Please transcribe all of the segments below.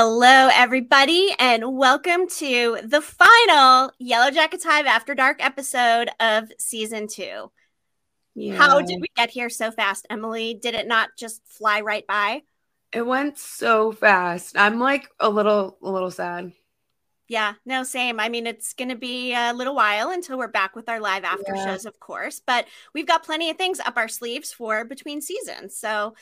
Hello, everybody, and welcome to the final Yellowjackets Hive After Dark episode of season two. Yeah. How did we get here so fast, Emily? Did it not just fly right by? It went so fast. I'm like a little, a little sad. Yeah, no, same. I mean, it's going to be a little while until we're back with our live after yeah. shows, of course, but we've got plenty of things up our sleeves for between seasons. So,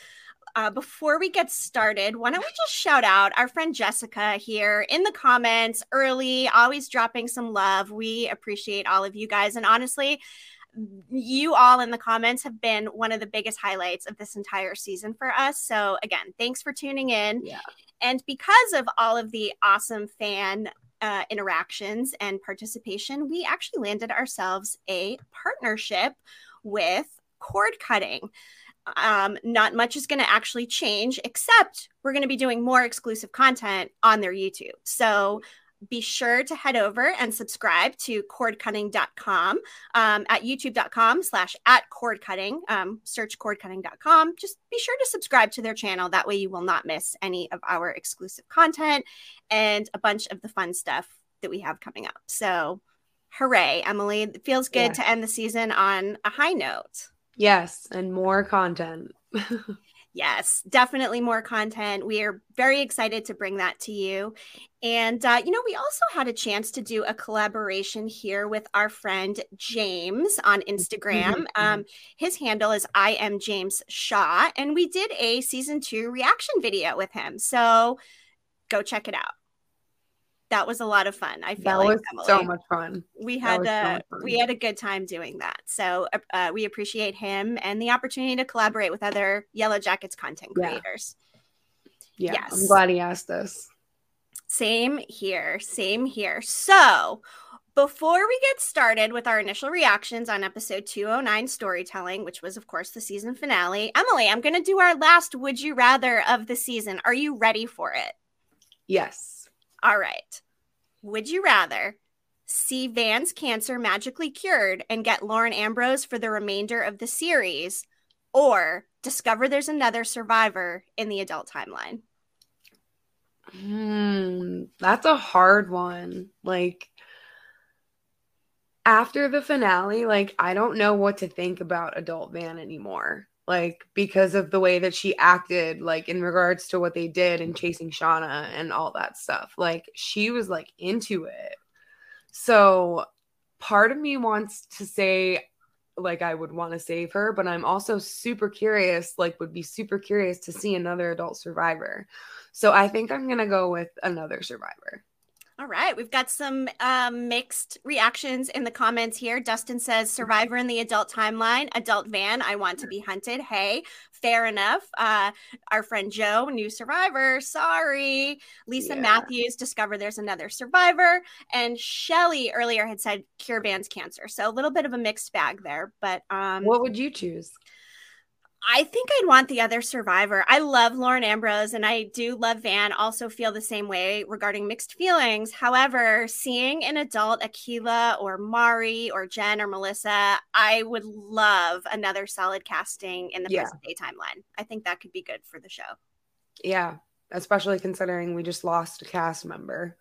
uh, before we get started, why don't we just shout out our friend Jessica here in the comments early, always dropping some love. We appreciate all of you guys. And honestly, you all in the comments have been one of the biggest highlights of this entire season for us. So, again, thanks for tuning in. Yeah. And because of all of the awesome fan uh, interactions and participation, we actually landed ourselves a partnership with cord cutting um, not much is going to actually change, except we're going to be doing more exclusive content on their YouTube. So be sure to head over and subscribe to cordcutting.com um, at youtube.com slash at cordcutting. Um, search cordcutting.com. Just be sure to subscribe to their channel. That way you will not miss any of our exclusive content and a bunch of the fun stuff that we have coming up. So hooray, Emily. It feels good yeah. to end the season on a high note. Yes, and more content. yes, definitely more content. We are very excited to bring that to you. And, uh, you know, we also had a chance to do a collaboration here with our friend James on Instagram. Mm-hmm. Um, his handle is I am James Shaw. And we did a season two reaction video with him. So go check it out that was a lot of fun. I feel that like was Emily. so much fun. We had a so we had a good time doing that. So uh, we appreciate him and the opportunity to collaborate with other Yellowjackets content creators. Yeah, yeah yes. I'm glad he asked us. Same here. Same here. So before we get started with our initial reactions on episode 209 storytelling, which was, of course, the season finale, Emily, I'm going to do our last Would You Rather of the season. Are you ready for it? Yes. All right. Would you rather see Van's cancer magically cured and get Lauren Ambrose for the remainder of the series, or discover there's another survivor in the adult timeline? Hmm, that's a hard one. Like, after the finale, like, I don't know what to think about adult Van anymore like because of the way that she acted like in regards to what they did and chasing shauna and all that stuff. Like she was like into it. So part of me wants to say like i would want to save her but i'm also super curious like would be super curious to see another adult survivor. So i think i'm gonna go with another survivor all right, we've got some um, mixed reactions in the comments here. Dustin says, "Survivor in the adult timeline, adult van. I want to be hunted." Hey, fair enough. Uh, our friend Joe, new survivor. Sorry, Lisa yeah. Matthews. Discover there's another survivor, and Shelly earlier had said cure Van's cancer. So a little bit of a mixed bag there. But um, what would you choose? I think I'd want the other survivor. I love Lauren Ambrose and I do love Van, also feel the same way regarding mixed feelings. However, seeing an adult Akilah or Mari or Jen or Melissa, I would love another solid casting in the yeah. present day timeline. I think that could be good for the show. Yeah, especially considering we just lost a cast member.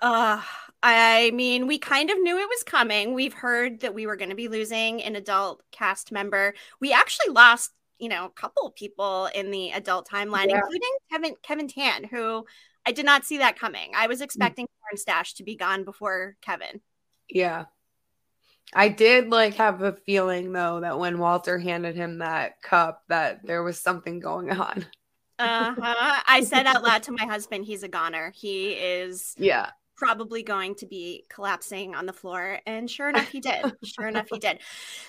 Uh, I mean, we kind of knew it was coming. We've heard that we were going to be losing an adult cast member. We actually lost you know, a couple people in the adult timeline, yeah. including Kevin Kevin Tan, who I did not see that coming. I was mm. expecting mm. Stash to be gone before Kevin. Yeah. I did like have a feeling though that when Walter handed him that cup that there was something going on. uh-huh. I said out loud to my husband, he's a goner. He is yeah probably going to be collapsing on the floor. And sure enough, he did. sure enough, he did.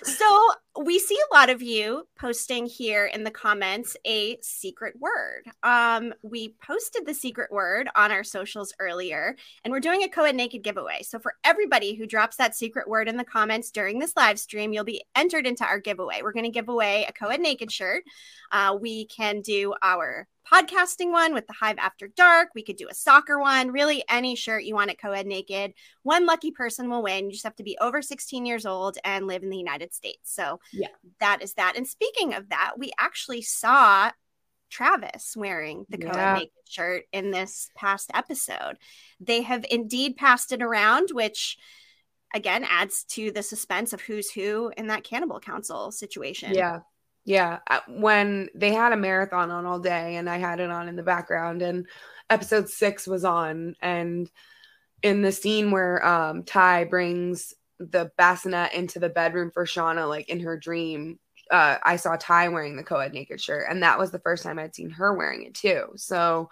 So we see a lot of you posting here in the comments a secret word. Um, we posted the secret word on our socials earlier, and we're doing a co-ed naked giveaway. So for everybody who drops that secret word in the comments during this live stream, you'll be entered into our giveaway. We're going to give away a co-ed naked shirt. Uh, we can do our podcasting one with the Hive After Dark. We could do a soccer one, really any shirt you want at Coed Naked. One lucky person will win. You just have to be over 16 years old and live in the United States. So, yeah, that is that. And speaking of that, we actually saw Travis wearing the co Yeah. naked shirt in this past episode. They have indeed passed it around, which again adds to the suspense of who's who in that cannibal council situation. Yeah. Yeah. Uh, When they had a marathon on all day and I had it on in the background and episode six was on and in the scene where um Tai brings the bassinet into the bedroom for Shauna, like in her dream, uh, I saw Tai wearing the co-ed naked shirt, and that was the first time I'd seen her wearing it too. So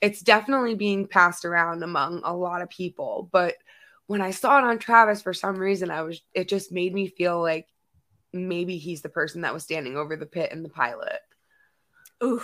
it's definitely being passed around among a lot of people. But when I saw it on Travis, for some reason, I was it just made me feel like maybe he's the person that was standing over the pit in the pilot. Ooh,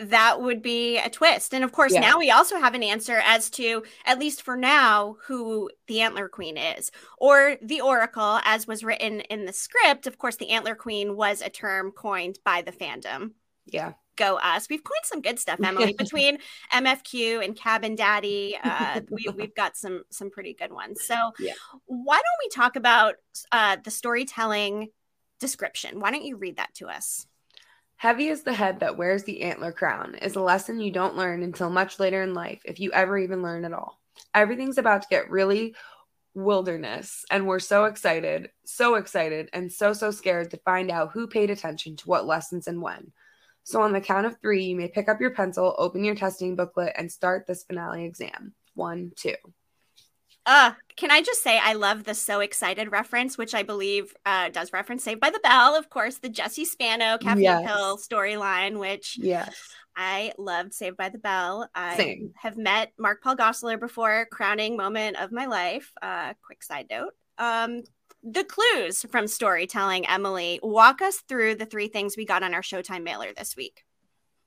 that would be a twist. And of course, Yeah. now we also have an answer as to, at least for now, who the Antler Queen is, or the Oracle, as was written in the script. Of course, the Antler Queen was a term coined by the fandom. Yeah. Go us. We've coined some good stuff, Emily, between MFQ and Cabin Daddy. Uh, we, we've got some some pretty good ones. So, Yeah. why don't we talk about uh, the storytelling description? Why don't you read that to us? Heavy is the head that wears the antler crown is a lesson you don't learn until much later in life, if you ever even learn at all. Everything's about to get really wilderness, and we're so excited, so excited, and so, so scared to find out who paid attention to what lessons and when. So, on the count of three, you may pick up your pencil, open your testing booklet, and start this finale exam. One, two. Uh, can I just say I love the so excited reference, which I believe uh, does reference Saved by the Bell, of course, the Jesse Spano Caffeine Yes. Pill storyline, which Yes. I loved Saved by the Bell. I Same. have met Mark Paul Gosselaar before, crowning moment of my life. Uh, quick side note. Um, the clues from storytelling, Emily, walk us through the three things we got on our Showtime mailer this week.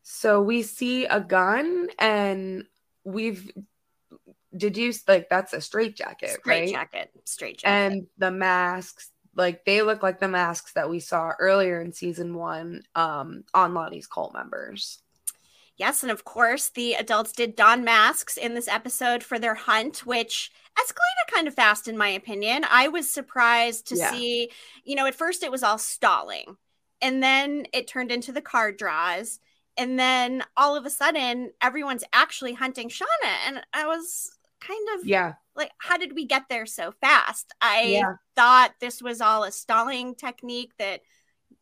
So we see a gun, and we've deduced like that's a straight jacket, Straight right? jacket, straight jacket. and the masks like they look like the masks that we saw earlier in season one um on Lottie's cult members. Yes, and of course, the adults did don masks in this episode for their hunt, which escalated kind of fast, in my opinion. I was surprised to Yeah. see, you know, at first it was all stalling, and then it turned into the card draws, and then all of a sudden, everyone's actually hunting Shauna, and I was kind of Yeah, like, how did we get there so fast? I Yeah. thought this was all a stalling technique that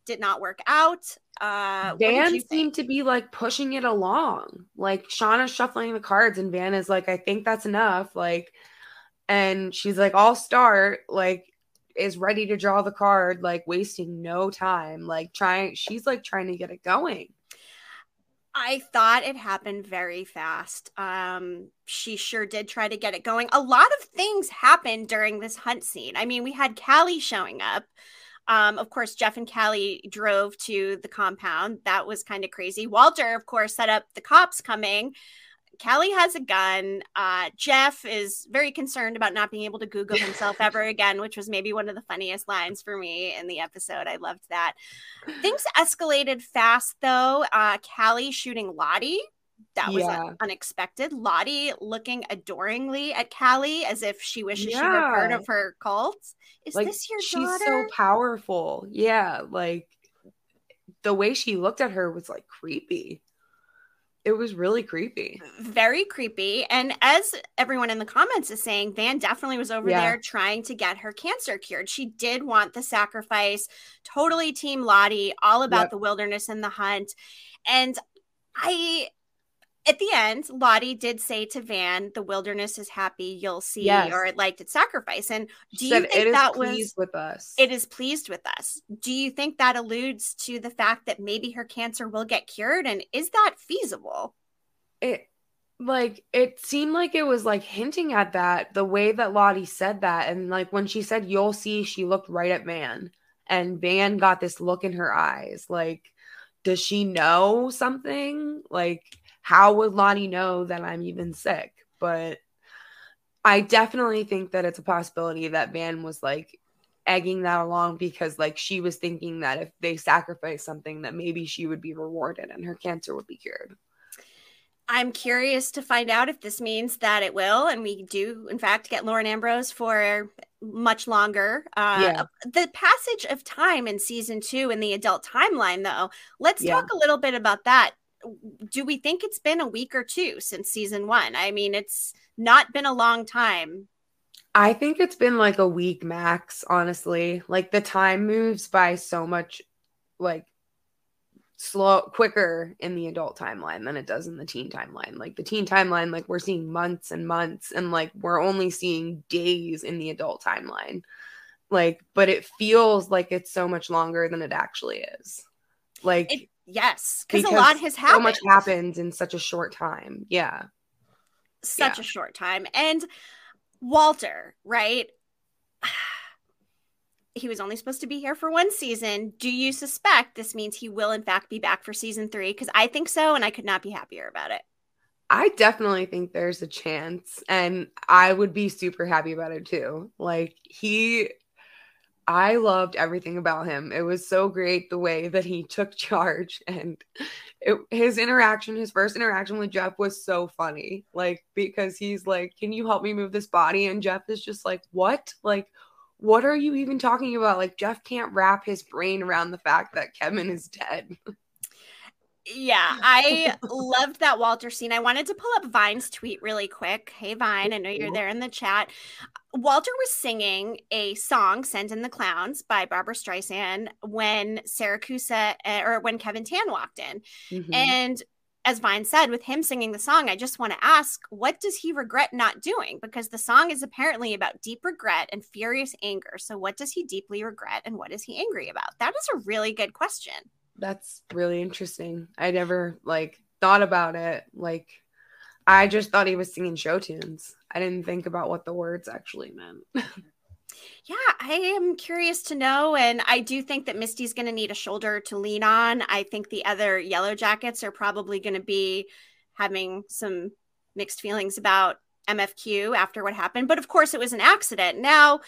did not work out. Uh, Van seemed to be like pushing it along. Like Shauna's shuffling the cards, and Van is like, "I think that's enough." Like, and she's like, "I'll start." Like, is ready to draw the card, like wasting no time. Like trying, she's like trying to get it going. I thought it happened very fast. Um, she sure did try to get it going. A lot of things happened during this hunt scene. I mean, we had Callie showing up. Um, of course, Jeff and Callie drove to the compound. That was kind of crazy. Walter, of course, set up the cops coming. Callie has a gun. Uh, Jeff is very concerned about not being able to Google himself ever again, which was maybe one of the funniest lines for me in the episode. I loved that. Things escalated fast, though. Uh, Callie shooting Lottie. That was Yeah. unexpected. Lottie looking adoringly at Callie as if she wishes she were part of her cult. Is like this your she's daughter? so powerful yeah like the way she looked at her was like creepy it was really creepy very creepy. And as everyone in the comments is saying, Van definitely was over Yeah. there trying to get her cancer cured. She did want the sacrifice, totally team Lottie, all about Yep. the wilderness and the hunt. And I, at the end, Lottie did say to Van, the wilderness is happy, you'll see, Yes. or it liked its sacrifice. And do she you said think it is that pleased was with us it is pleased with us. Do you think that alludes to the fact that maybe her cancer will get cured? And is that feasible? it like it seemed like it was like hinting at that the way that lottie said that and like when she said you'll see she looked right at van and van got this look in her eyes like does she know something like how would lottie know that i'm even sick but i definitely think that it's a possibility that van was like egging that along because like she was thinking that if they sacrificed something that maybe she would be rewarded and her cancer would be cured I'm curious to find out if this means that it will, and we do, in fact, get Lauren Ambrose for much longer. Uh, Yeah. The passage of time in season two in the adult timeline, though, let's Yeah. talk a little bit about that. Do we think it's been a week or two since season one? I mean, it's not been a long time. I think it's been like a week max, honestly. Like the time moves by so much like slow quicker in the adult timeline than it does in the teen timeline. Like the teen timeline, like we're seeing months and months, and like we're only seeing days in the adult timeline. Like, but it feels like it's so much longer than it actually is. Like, it, yes, because a lot has happened. So much happened in such a short time. Yeah, such yeah. a short time. And Walter, right? he was only supposed to be here for one season. Do you suspect this means he will, in fact, be back for season three? Because I think so, and I could not be happier about it. I definitely think there's a chance, and I would be super happy about it too. Like, he, I loved everything about him. It was so great the way that he took charge, and it, his interaction, his first interaction with Jeff was so funny. Like, because he's like, Can you help me move this body? And Jeff is just like, What? Like, what are you even talking about? Like Jeff can't wrap his brain around the fact that Kevin is dead. Yeah, I loved that Walter scene. I wanted to pull up Vine's tweet really quick. Hey Vine, I know you're there in the chat. Walter was singing a song, Send in the Clowns by Barbra Streisand, when Siracusa uh, or when Kevin Tan walked in. Mm-hmm. And as Vine said, with him singing the song, I just want to ask, what does he regret not doing? Because the song is apparently about deep regret and furious anger. So, what does he deeply regret and what is he angry about? That is a really good question. That's really interesting. I never like thought about it. Like, I just thought he was singing show tunes. I didn't think about what the words actually meant. Yeah, I am curious to know. And I do think that Misty's going to need a shoulder to lean on. I think the other Yellowjackets are probably going to be having some mixed feelings about MFQ after what happened. But of course, it was an accident. Now,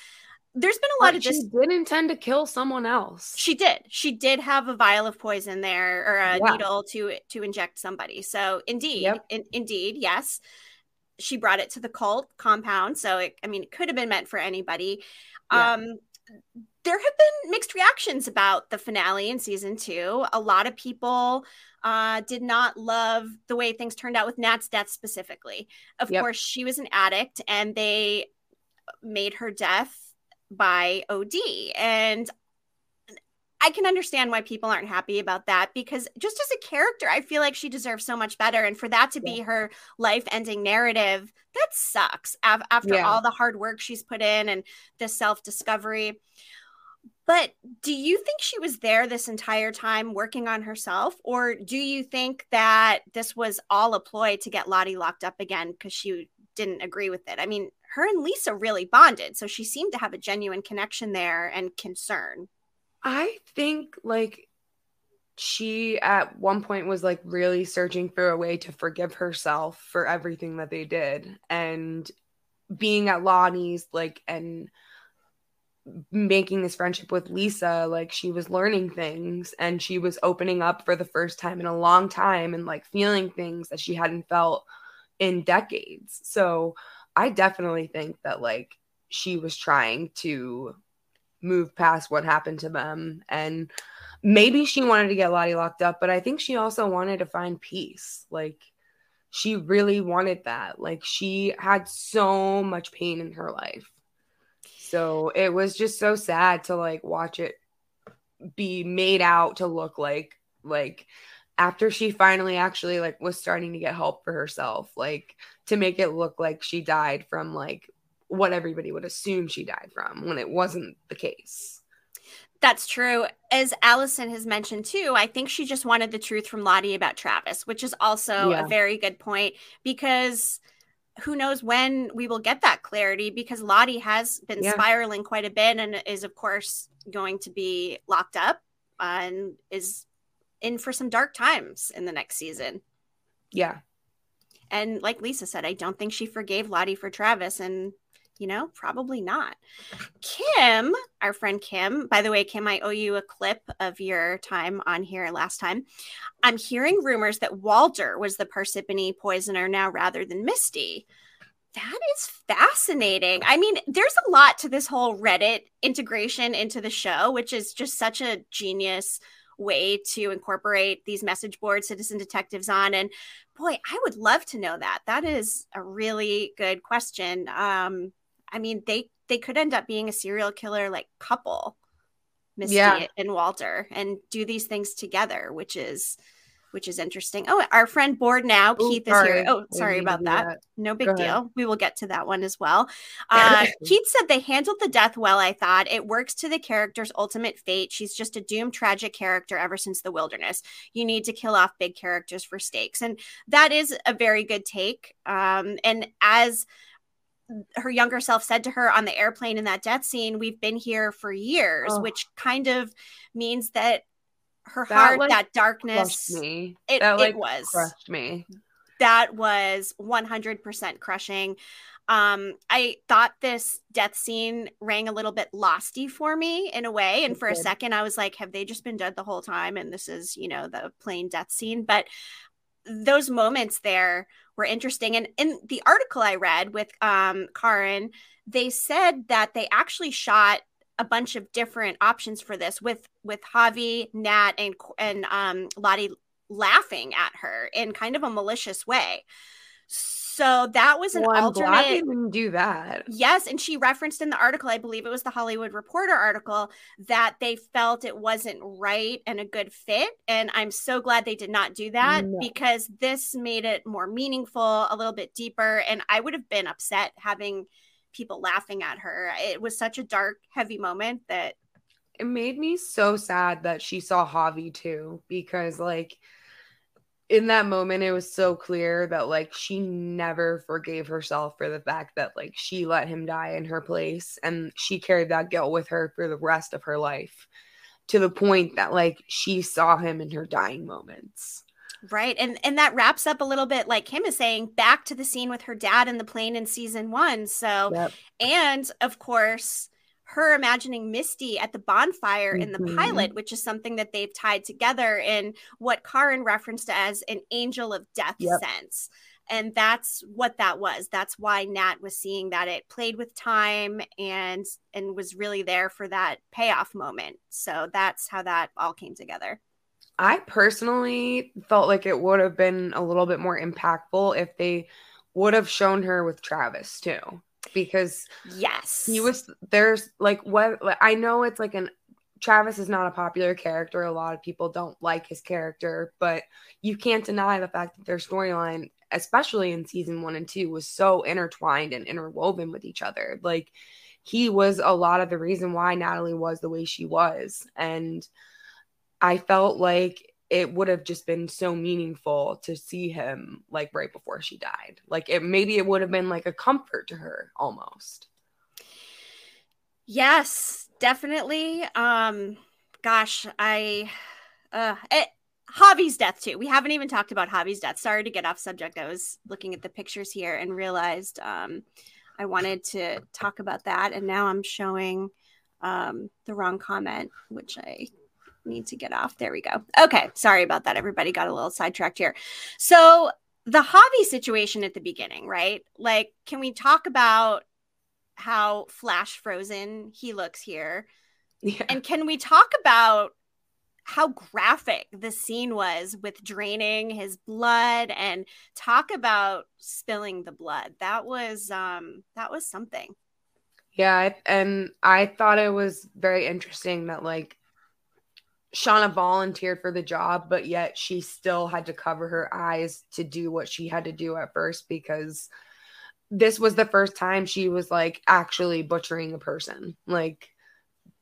there's been a lot but of this. She did intend to kill someone else. She did. She did have a vial of poison there or a yeah. needle to to inject somebody. So indeed, yep. in, indeed, yes she brought it to the cult compound. So, it, I mean, it could have been meant for anybody. Yeah. Um, there have been mixed reactions about the finale in season two. A lot of people uh, did not love the way things turned out with Nat's death specifically. Of yep. course, she was an addict and they made her death by OD. And I can understand why people aren't happy about that because just as a character, I feel like she deserves so much better. And for that to yeah. be her life ending narrative, that sucks after yeah. all the hard work she's put in and the self discovery. But do you think she was there this entire time working on herself? Or do you think that this was all a ploy to get Lottie locked up again because she didn't agree with it? I mean, her and Lisa really bonded. So she seemed to have a genuine connection there and concern. I think like she at one point was like really searching for a way to forgive herself for everything that they did and being at Lottie's like and making this friendship with Lisa like she was learning things and she was opening up for the first time in a long time and like feeling things that she hadn't felt in decades. So I definitely think that like she was trying to move past what happened to them. And maybe she wanted to get Lottie locked up, but I think she also wanted to find peace. Like she really wanted that. Like she had so much pain in her life. So it was just so sad to like watch it be made out to look like like after she finally actually like was starting to get help for herself like to make it look like she died from like what everybody would assume she died from when it wasn't the case. That's true. As Allison has mentioned too, I think she just wanted the truth from Lottie about Travis, which is also yeah. a very good point because who knows when we will get that clarity because Lottie has been yeah. spiraling quite a bit and is, of course, going to be locked up and is in for some dark times in the next season. Yeah. And like Lisa said, I don't think she forgave Lottie for Travis. And you know, probably not. Kim, our friend Kim, by the way, Kim, I owe you a clip of your time on here last time. I'm hearing rumors that Walter was the Parsippany poisoner now rather than Misty. That is fascinating. I mean, there's a lot to this whole Reddit integration into the show, which is just such a genius way to incorporate these message board citizen detectives on. And boy, I would love to know that. That is a really good question. Um, I mean, they they could end up being a serial killer like couple, Misty yeah. and Walter, and do these things together, which is which is interesting. Oh, our friend board now, Ooh, Keith is here. Oh, sorry about that. that. No big deal. We will get to that one as well. Uh, Keith said they handled the death well, I thought. It works to the character's ultimate fate. She's just a doomed, tragic character ever since the wilderness. You need to kill off big characters for stakes. And that is a very good take. Um, and as her younger self said to her on the airplane in that death scene, we've been here for years, oh. which kind of means that her that, heart, like, that darkness, me. It, that, like, it was crushed me. That was 100% crushing. Um, I thought this death scene rang a little bit losty for me in a way. And for a second, I was like, have they just been dead the whole time? And this is, you know, the plane death scene. But those moments there were interesting. And in the article I read with um, Karyn, they said that they actually shot a bunch of different options for this with with Javi, Nat, and and um, Lottie laughing at her in kind of a malicious way. That was an well, alternate. Glad they didn't do that. Yes, and she referenced in the article, I believe it was the Hollywood Reporter article, that they felt it wasn't right and a good fit. And I'm so glad they did not do that no. because this made it more meaningful, a little bit deeper. And I would have been upset having people laughing at her. It was such a dark, heavy moment that it made me so sad that she saw Javi too, because like in that moment it was so clear that like she never forgave herself for the fact that like she let him die in her place and she carried that guilt with her for the rest of her life to the point that like she saw him in her dying moments Right. And and that wraps up a little bit like Kim is saying back to the scene with her dad in the plane in season 1. So yep. and of course her imagining Misty at the bonfire mm-hmm. in the mm-hmm. pilot, which is something that they've tied together in what Karyn referenced as an angel of death yep. sense. And that's what that was. That's why Nat was seeing that it played with time and and was really there for that payoff moment. So that's how that all came together. I personally felt like it would have been a little bit more impactful if they would have shown her with Travis too. Because yes, he was there's like what I know it's like an Travis is not a popular character. A lot of people don't like his character, but you can't deny the fact that their storyline, especially in season one and two, was so intertwined and interwoven with each other. Like he was a lot of the reason why Natalie was the way she was. And I felt like it would have just been so meaningful to see him like right before she died. Like it maybe it would have been like a comfort to her almost. Yes, definitely. Um gosh, I uh it, Javi's death too. We haven't even talked about Javi's death. Sorry to get off subject. I was looking at the pictures here and realized um I wanted to talk about that and now I'm showing um the wrong comment, which I need to get off. There we go. Okay. Sorry about that. Everybody got a little sidetracked here. So, the Javi situation at the beginning, right? Like, can we talk about how flash frozen he looks here? Yeah. And can we talk about how graphic the scene was with draining his blood and talk about spilling the blood? That was um that was something. Yeah, and I thought it was very interesting that like Shauna volunteered for the job, but yet she still had to cover her eyes to do what she had to do at first because this was the first time she was like actually butchering a person. Like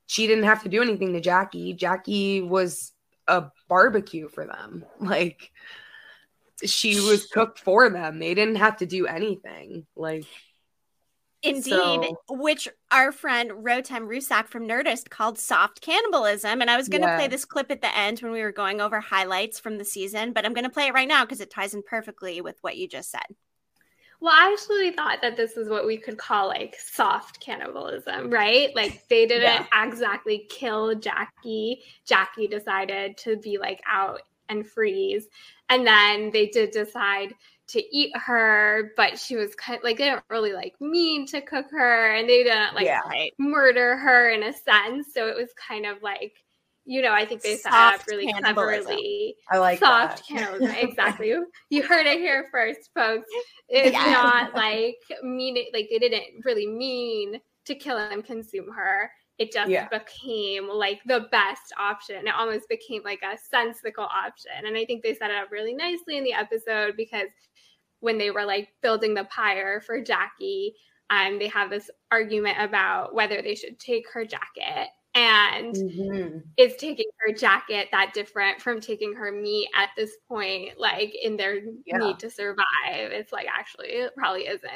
she didn't have to do anything to Jackie. Jackie was a barbecue for them. Like she was cooked for them. They didn't have to do anything. Like Indeed, so, which our friend Rotem Rusak from Nerdist called soft cannibalism. And I was going to yeah. play this clip at the end when we were going over highlights from the season, but I'm going to play it right now because it ties in perfectly with what you just said. Well, I actually thought that this is what we could call like soft cannibalism, right? Like they didn't yeah. exactly kill Jackie. Jackie decided to be like out and freeze. And then they did decide to eat her, but she was kind of like they don't really like mean to cook her and they didn't like yeah. murder her in a sense. So it was kind of like, you know, I think they set soft up really cleverly. I like soft that. cannibalism. exactly. you heard it here first, folks. It's yeah. not like mean like they didn't really mean to kill and consume her. It just yeah. became like the best option. It almost became like a sensical option. And I think they set it up really nicely in the episode because when they were like building the pyre for Jackie, um, they have this argument about whether they should take her jacket and mm-hmm. is taking her jacket that different from taking her meat at this point like in their yeah. need to survive it's like actually it probably isn't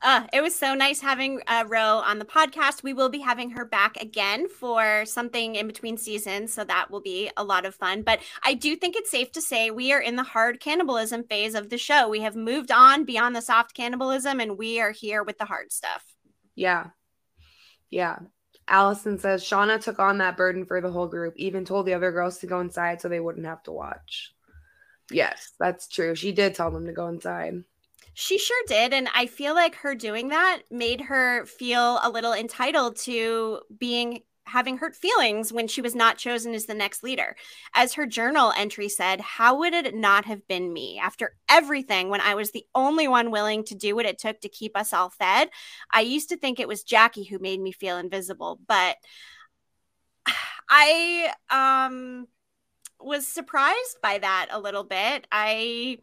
uh, it was so nice having uh, Ro on the podcast. We will be having her back again for something in between seasons, so that will be a lot of fun. But I do think it's safe to say we are in the hard cannibalism phase of the show. We have moved on beyond the soft cannibalism, and we are here with the hard stuff. Yeah, yeah. Allison says Shauna took on that burden for the whole group, even told the other girls to go inside so they wouldn't have to watch. Yes, that's true. She did tell them to go inside. She sure did. And I feel like her doing that made her feel a little entitled to being having hurt feelings when she was not chosen as the next leader. As her journal entry said, How would it not have been me? After everything, when I was the only one willing to do what it took to keep us all fed, I used to think it was Jackie who made me feel invisible. But I um was surprised by that a little bit. I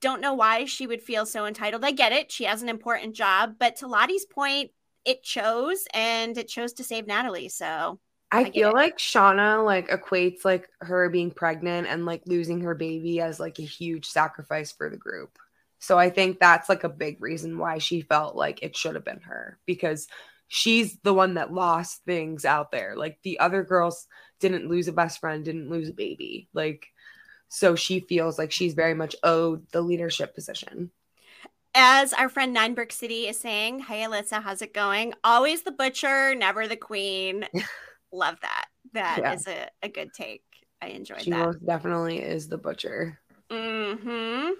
don't know why she would feel so entitled. I get it. She has an important job, but to Lottie's point, it chose and it chose to save Natalie. So I, I feel like Shauna like equates like her being pregnant and like losing her baby as like a huge sacrifice for the group. So I think that's like a big reason why she felt like it should have been her because she's the one that lost things out there. Like the other girls didn't lose a best friend, didn't lose a baby. Like so she feels like she's very much owed the leadership position as our friend Nine Brick City is saying, Hey Alyssa, how's it going? Always the butcher, never the queen. Love that. That yeah. is a, a good take. I enjoyed she that. She most definitely is the butcher. Hmm.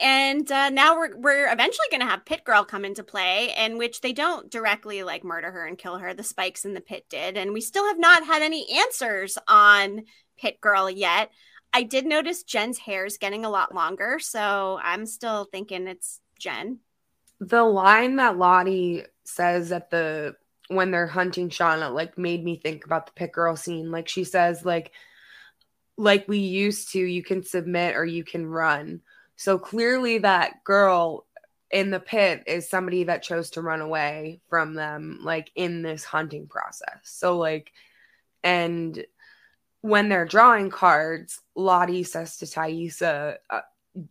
And uh, now we're we're eventually going to have Pit Girl come into play, in which they don't directly like murder her and kill her. The spikes in the pit did, and we still have not had any answers on Pit Girl yet. I did notice Jen's hair is getting a lot longer, so I'm still thinking it's Jen? The line that Lottie says at the when they're hunting Shauna like made me think about the pit girl scene. Like she says, like like we used to, you can submit or you can run. So clearly that girl in the pit is somebody that chose to run away from them like in this hunting process. So like and when they're drawing cards, Lottie says to Taissa, uh,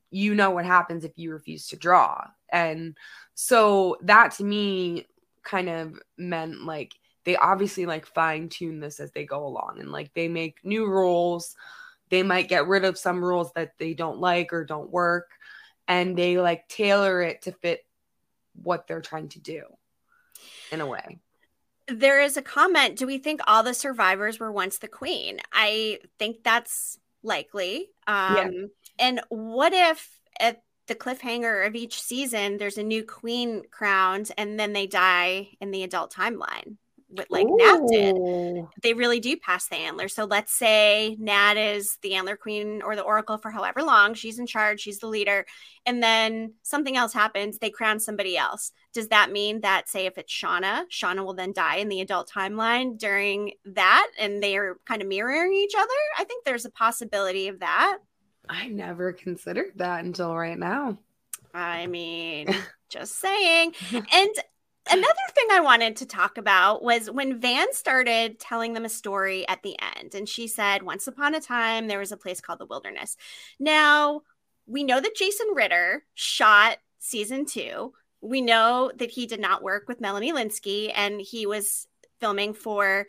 you know what happens if you refuse to draw. And so that to me kind of meant like they obviously like fine tune this as they go along and like they make new rules. They might get rid of some rules that they don't like or don't work and they like tailor it to fit what they're trying to do in a way. There is a comment. Do we think all the survivors were once the queen? I think that's likely. Um, yeah. And what if at the cliffhanger of each season, there's a new queen crowned and then they die in the adult timeline? Like Ooh. Nat did, they really do pass the antler. So let's say Nat is the antler queen or the oracle for however long. She's in charge, she's the leader. And then something else happens, they crown somebody else. Does that mean that, say, if it's Shauna, Shauna will then die in the adult timeline during that and they are kind of mirroring each other? I think there's a possibility of that. I never considered that until right now. I mean, just saying. And another thing I wanted to talk about was when Van started telling them a story at the end, and she said, Once upon a time, there was a place called the Wilderness. Now, we know that Jason Ritter shot season two. We know that he did not work with Melanie Lynskey and he was filming for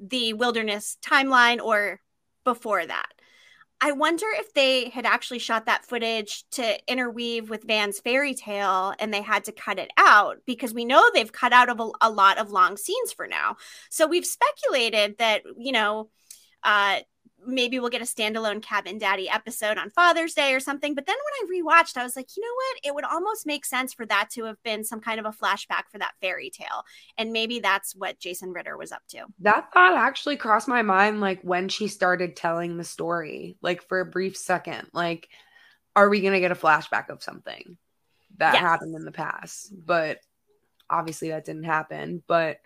the Wilderness timeline or before that. I wonder if they had actually shot that footage to interweave with Van's fairy tale and they had to cut it out because we know they've cut out of a, a lot of long scenes for now. So we've speculated that, you know, uh, maybe we'll get a standalone cabin daddy episode on father's day or something but then when i rewatched i was like you know what? It would almost make sense for that to have been some kind of a flashback for that fairy tale and maybe that's what jason ritter was up to. That thought actually crossed my mind like when she started telling the story like for a brief second like are we going to get a flashback of something that yes. happened in the past? But obviously that didn't happen but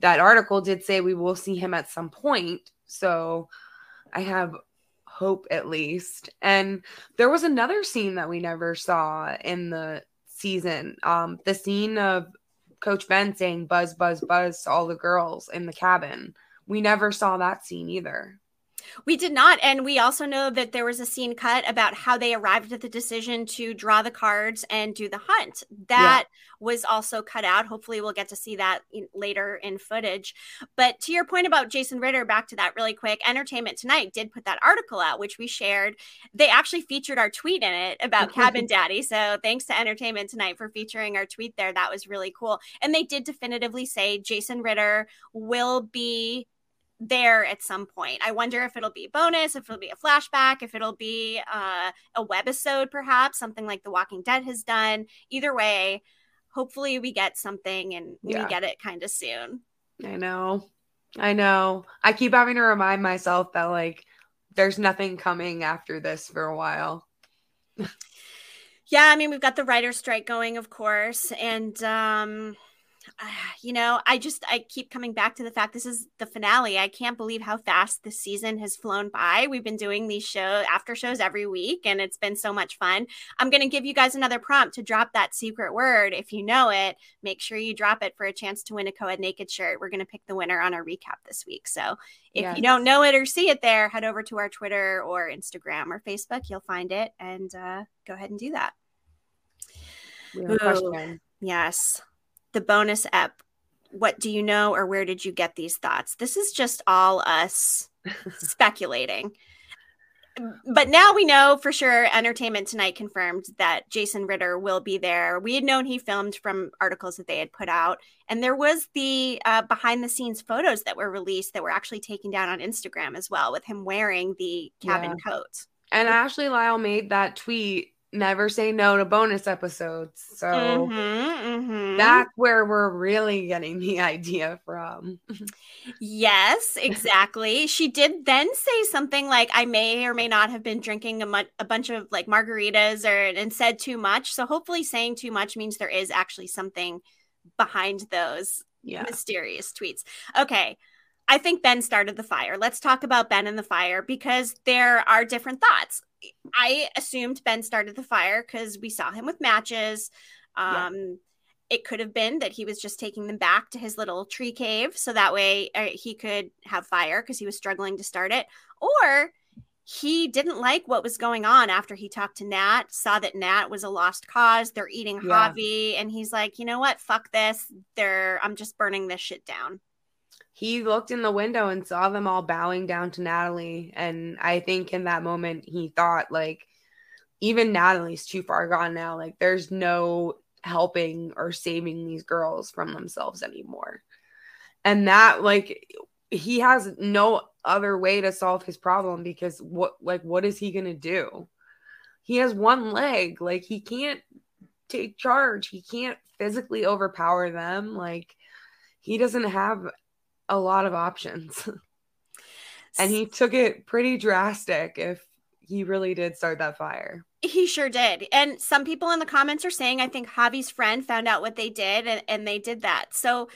that article did say we will see him at some point so I have hope at least. And there was another scene that we never saw in the season. Um, the scene of Coach Ben saying buzz, buzz, buzz to all the girls in the cabin. We never saw that scene either. We did not. And we also know that there was a scene cut about how they arrived at the decision to draw the cards and do the hunt. That yeah. was also cut out. Hopefully, we'll get to see that later in footage. But to your point about Jason Ritter, back to that really quick Entertainment Tonight did put that article out, which we shared. They actually featured our tweet in it about Cabin Daddy. So thanks to Entertainment Tonight for featuring our tweet there. That was really cool. And they did definitively say Jason Ritter will be there at some point. I wonder if it'll be a bonus, if it'll be a flashback, if it'll be uh, a webisode, perhaps something like The Walking Dead has done. Either way, hopefully we get something and yeah. we get it kind of soon. I know. I know. I keep having to remind myself that like there's nothing coming after this for a while. yeah, I mean we've got the writer's strike going, of course, and um you know, I just I keep coming back to the fact this is the finale. I can't believe how fast this season has flown by. We've been doing these show after shows every week and it's been so much fun. I'm going to give you guys another prompt to drop that secret word. If you know it, make sure you drop it for a chance to win a co-ed naked shirt. We're going to pick the winner on our recap this week. So, if yes. you don't know it or see it there, head over to our Twitter or Instagram or Facebook. You'll find it and uh, go ahead and do that. Yes the bonus ep what do you know or where did you get these thoughts? This is just all us speculating. But now we know for sure entertainment tonight confirmed that jason ritter will be there. We had known he filmed from articles that they had put out and there was the uh, behind the scenes photos that were released that were actually taken down on instagram as well with him wearing the cabin yeah. coat. And ashley lyle made that tweet never say no to bonus episodes. So mm-hmm, mm-hmm. that's where we're really getting the idea from. yes, exactly. she did then say something like, I may or may not have been drinking a, mu- a bunch of like margaritas or and said too much. So hopefully, saying too much means there is actually something behind those yeah. mysterious tweets. Okay. I think Ben started the fire. Let's talk about Ben and the fire because there are different thoughts. I assumed Ben started the fire because we saw him with matches. Um, yeah. It could have been that he was just taking them back to his little tree cave so that way uh, he could have fire because he was struggling to start it. Or he didn't like what was going on after he talked to Nat, saw that Nat was a lost cause. They're eating yeah. Javi, and he's like, you know what? Fuck this. They're I'm just burning this shit down he looked in the window and saw them all bowing down to Natalie. And I think in that moment, he thought, like, even Natalie's too far gone now. Like, there's no helping or saving these girls from themselves anymore. And that, like, he has no other way to solve his problem because what, like, what is he going to do? He has one leg. Like, he can't take charge, he can't physically overpower them. Like, he doesn't have a lot of options. and he took it pretty drastic if he really did start that fire. He sure did. And some people in the comments are saying, I think Javi's friend found out what they did and, and they did that. So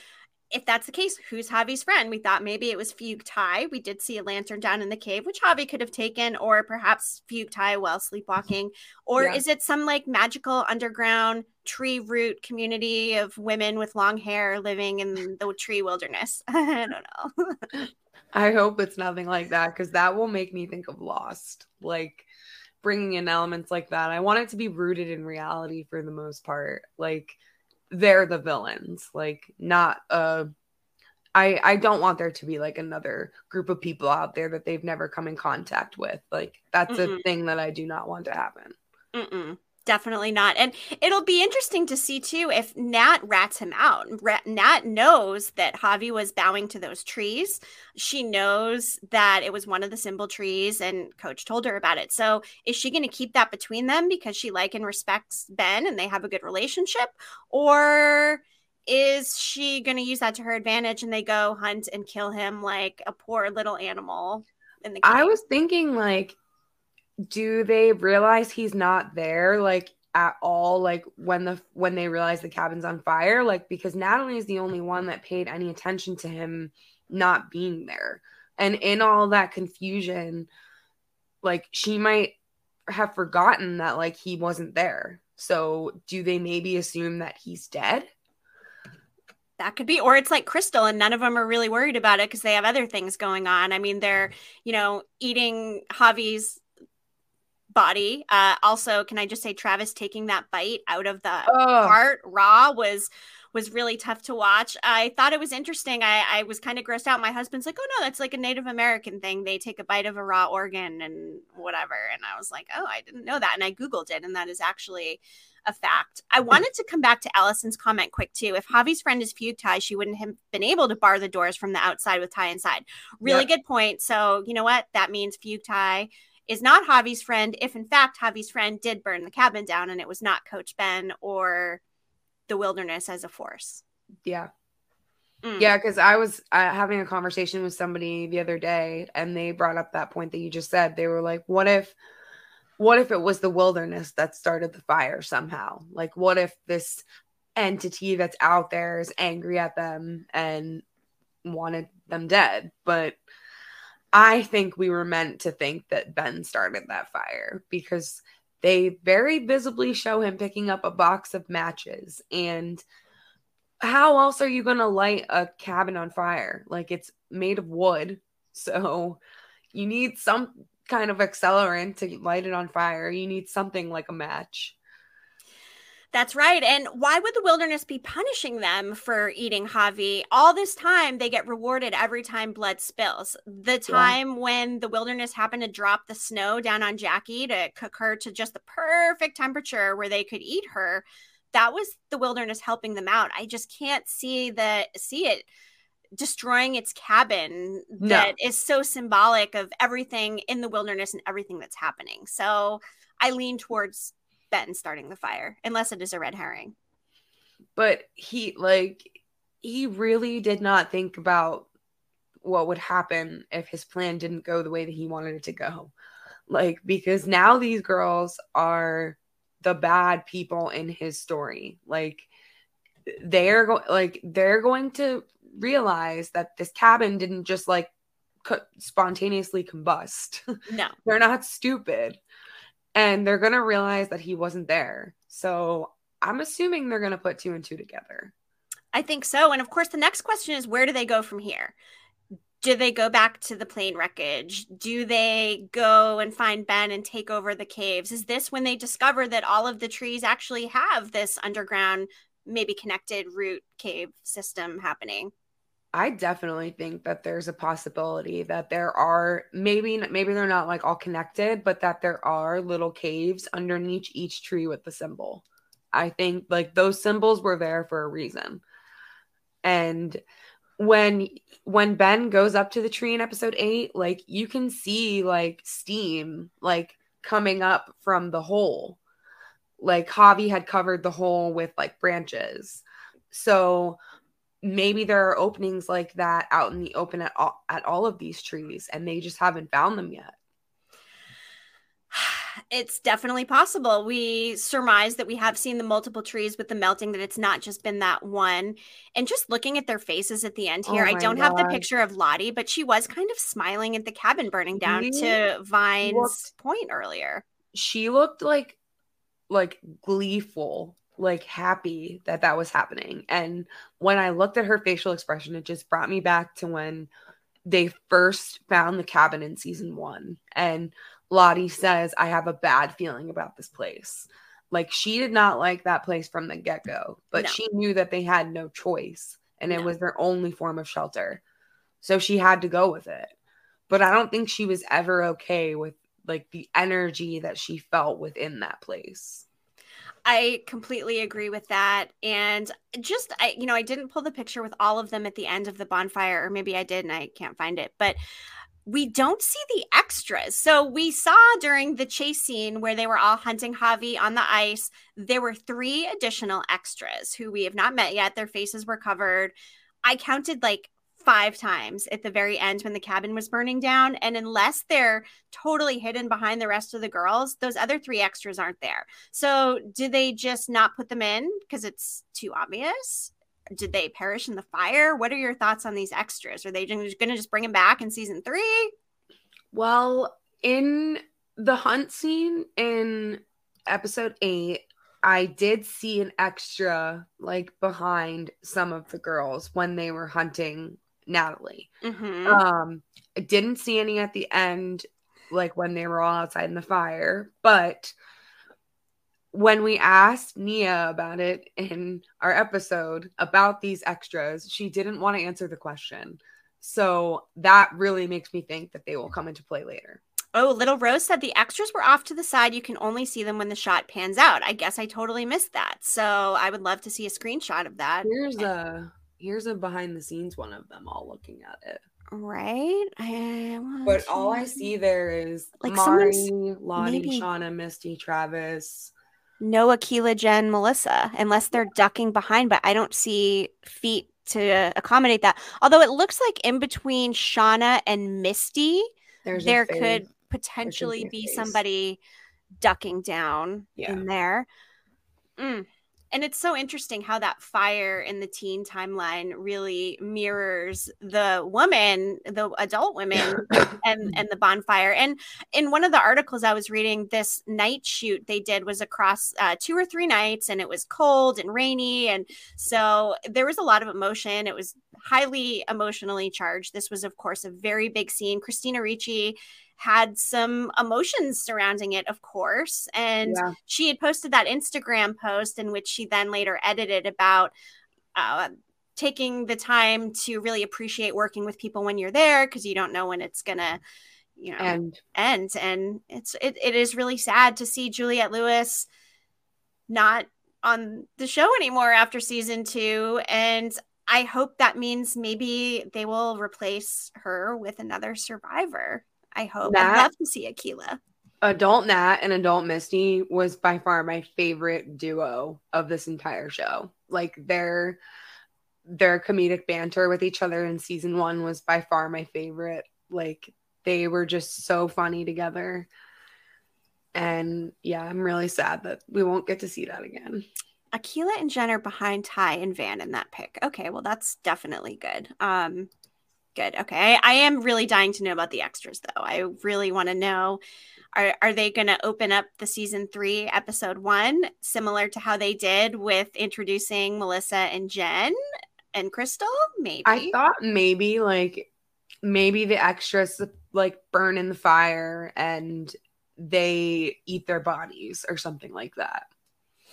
if that's the case, who's Javi's friend? We thought maybe it was Fugue Tai. We did see a lantern down in the cave, which Javi could have taken, or perhaps Fugue Tai while sleepwalking. Or yeah. is it some like magical underground tree root community of women with long hair living in the tree wilderness? I don't know. I hope it's nothing like that because that will make me think of Lost. Like bringing in elements like that. I want it to be rooted in reality for the most part. Like, they're the villains like not uh i i don't want there to be like another group of people out there that they've never come in contact with like that's Mm-mm. a thing that i do not want to happen Mm-mm. Definitely not. And it'll be interesting to see too if Nat rats him out. Nat knows that Javi was bowing to those trees. She knows that it was one of the symbol trees and coach told her about it. So is she going to keep that between them because she like and respects Ben and they have a good relationship or is she going to use that to her advantage and they go hunt and kill him like a poor little animal in the cave? I was thinking like do they realize he's not there like at all like when the when they realize the cabin's on fire? Like because Natalie is the only one that paid any attention to him not being there. And in all that confusion like she might have forgotten that like he wasn't there. So do they maybe assume that he's dead? That could be or it's like crystal and none of them are really worried about it because they have other things going on. I mean they're you know eating javi's body. Uh, also, can I just say Travis taking that bite out of the oh. heart raw was was really tough to watch. I thought it was interesting. I, I was kind of grossed out. My husband's like, "Oh no, that's like a Native American thing. They take a bite of a raw organ and whatever." And I was like, "Oh, I didn't know that." And I googled it, and that is actually a fact. I wanted to come back to Allison's comment quick too. If Javi's friend is Fugue Tai, she wouldn't have been able to bar the doors from the outside with Tai inside. Really yep. good point. So you know what? That means Fugue Tai is not Javi's friend if in fact Javi's friend did burn the cabin down and it was not Coach Ben or the wilderness as a force. Yeah. Mm. Yeah, because I was uh, having a conversation with somebody the other day, and they brought up that point that you just said. They were like, "What if, what if it was the wilderness that started the fire somehow? Like, what if this entity that's out there is angry at them and wanted them dead, but I think we were meant to think that Ben started that fire because they very visibly show him picking up a box of matches. And how else are you going to light a cabin on fire? Like it's made of wood. So you need some kind of accelerant to light it on fire. You need something like a match. That's right. And why would the wilderness be punishing them for eating Javi? All this time, they get rewarded every time blood spills. The time yeah. when the wilderness happened to drop the snow down on Jackie to cook her to just the perfect temperature where they could eat her, that was the wilderness helping them out. I just can't see the see it destroying its cabin no. that is so symbolic of everything in the wilderness and everything that's happening. So I lean towards Ben starting the fire, unless it is a red herring. But he, like, he really did not think about what would happen if his plan didn't go the way that he wanted it to go. Like, because now these girls are the bad people in his story. Like, they're going, like, they're going to realize that this cabin didn't just like co- spontaneously combust. No, they're not stupid and they're going to realize that he wasn't there. So I'm assuming they're going to put two and two together. I think so. And of course, the next question is where do they go from here? Do they go back to the plane wreckage? Do they go and find Ben and take over the caves? Is this when they discover that all of the trees actually have this underground, maybe connected root cave system happening? I definitely think that there's a possibility that there are maybe maybe they're not like all connected, but that there are little caves underneath each tree with the symbol. I think like those symbols were there for a reason. And when when Ben goes up to the tree in episode 8, like you can see like steam like coming up from the hole. Like Javi had covered the hole with like branches. So maybe there are openings like that out in the open at all, at all of these trees and they just haven't found them yet it's definitely possible. We surmise that we have seen the multiple trees with the melting, that it's not just been that one. And just looking at their faces at the end oh here, oh I don't God. have the picture of Lottie, but she was kind of smiling at the cabin burning down she to Vine's looked, point earlier. She looked like like gleeful like happy that that was happening. And when I looked at her facial expression, it just brought me back to when they first found the cabin in season one. And Lottie says, I have a bad feeling about this place. Like she did not like that place from the get go, but no. she knew that they had no choice and no. it was their only form of shelter. So she had to go with it. But I don't think she was ever okay with like the energy that she felt within that place. I completely agree with that. And just, I, you know, I didn't pull the picture with all of them at the end of the bonfire, or maybe I did and I can't find it, but we don't see the extras. So we saw during the chase scene where they were all hunting Javi on the ice, there were three additional extras who we have not met yet. Their faces were covered. I counted like five times at the very end when the cabin was burning down. And unless they're totally hidden behind the rest of the girls, those other three extras aren't there. So, do they just not put them in because it's too obvious? Did they perish in the fire? What are your thoughts on these extras? Are they going to just bring them back in season three? Well, in the hunt scene in episode eight, I did see an extra like behind some of the girls when they were hunting Natalie. Mm-hmm. Um, I didn't see any at the end, like when they were all outside in the fire, but when we asked Nia about it in our episode about these extras, she didn't want to answer the question. So that really makes me think that they will come into play later. Oh, Little Rose said the extras were off to the side. You can only see them when the shot pans out. I guess I totally missed that. So I would love to see a screenshot of that. Here's a here's a behind the scenes one of them all looking at it. Right. I but all I see there is like Mari, Lottie, maybe... Shauna, Misty, Travis. No Akilah, Jen, Melissa, unless they're ducking behind, but I don't see feet to accommodate that. Although it looks like in between Shauna and Misty, There's there could potentially be face. somebody ducking down yeah. in there. Mm and it's so interesting how that fire in the teen timeline really mirrors the woman the adult women and and the bonfire. And in one of the articles i was reading this night shoot they did was across uh, two or three nights and it was cold and rainy and so there was a lot of emotion. It was highly emotionally charged. This was of course a very big scene. Christina ricci had some emotions surrounding it, of course. And yeah. she had posted that Instagram post in which she then later edited about uh, taking the time to really appreciate working with people when you're there because you don't know when it's gonna you know end end and it's it, it is really sad to see juliette lewis not on the show anymore after season two and i hope that means maybe they will replace her with another survivor I hope. Nat, I'd love to see Akilah. Adult Nat and Adult Misty was by far my favorite duo of this entire show. Like their their comedic banter with each other in season one was by far my favorite. Like they were just so funny together. And yeah, I'm really sad that we won't get to see that again. Akilah and Jen are behind Tai and Van in that pick. Okay, well that's definitely good. Um Good. Okay. I, I, am really dying to know about the extras, though. I really want to know are, are they going to open up the season three, episode one, similar to how they did with introducing Melissa and Jen and Crystal? Maybe. I thought maybe like maybe the extras like burn in the fire and they eat their bodies or something like that.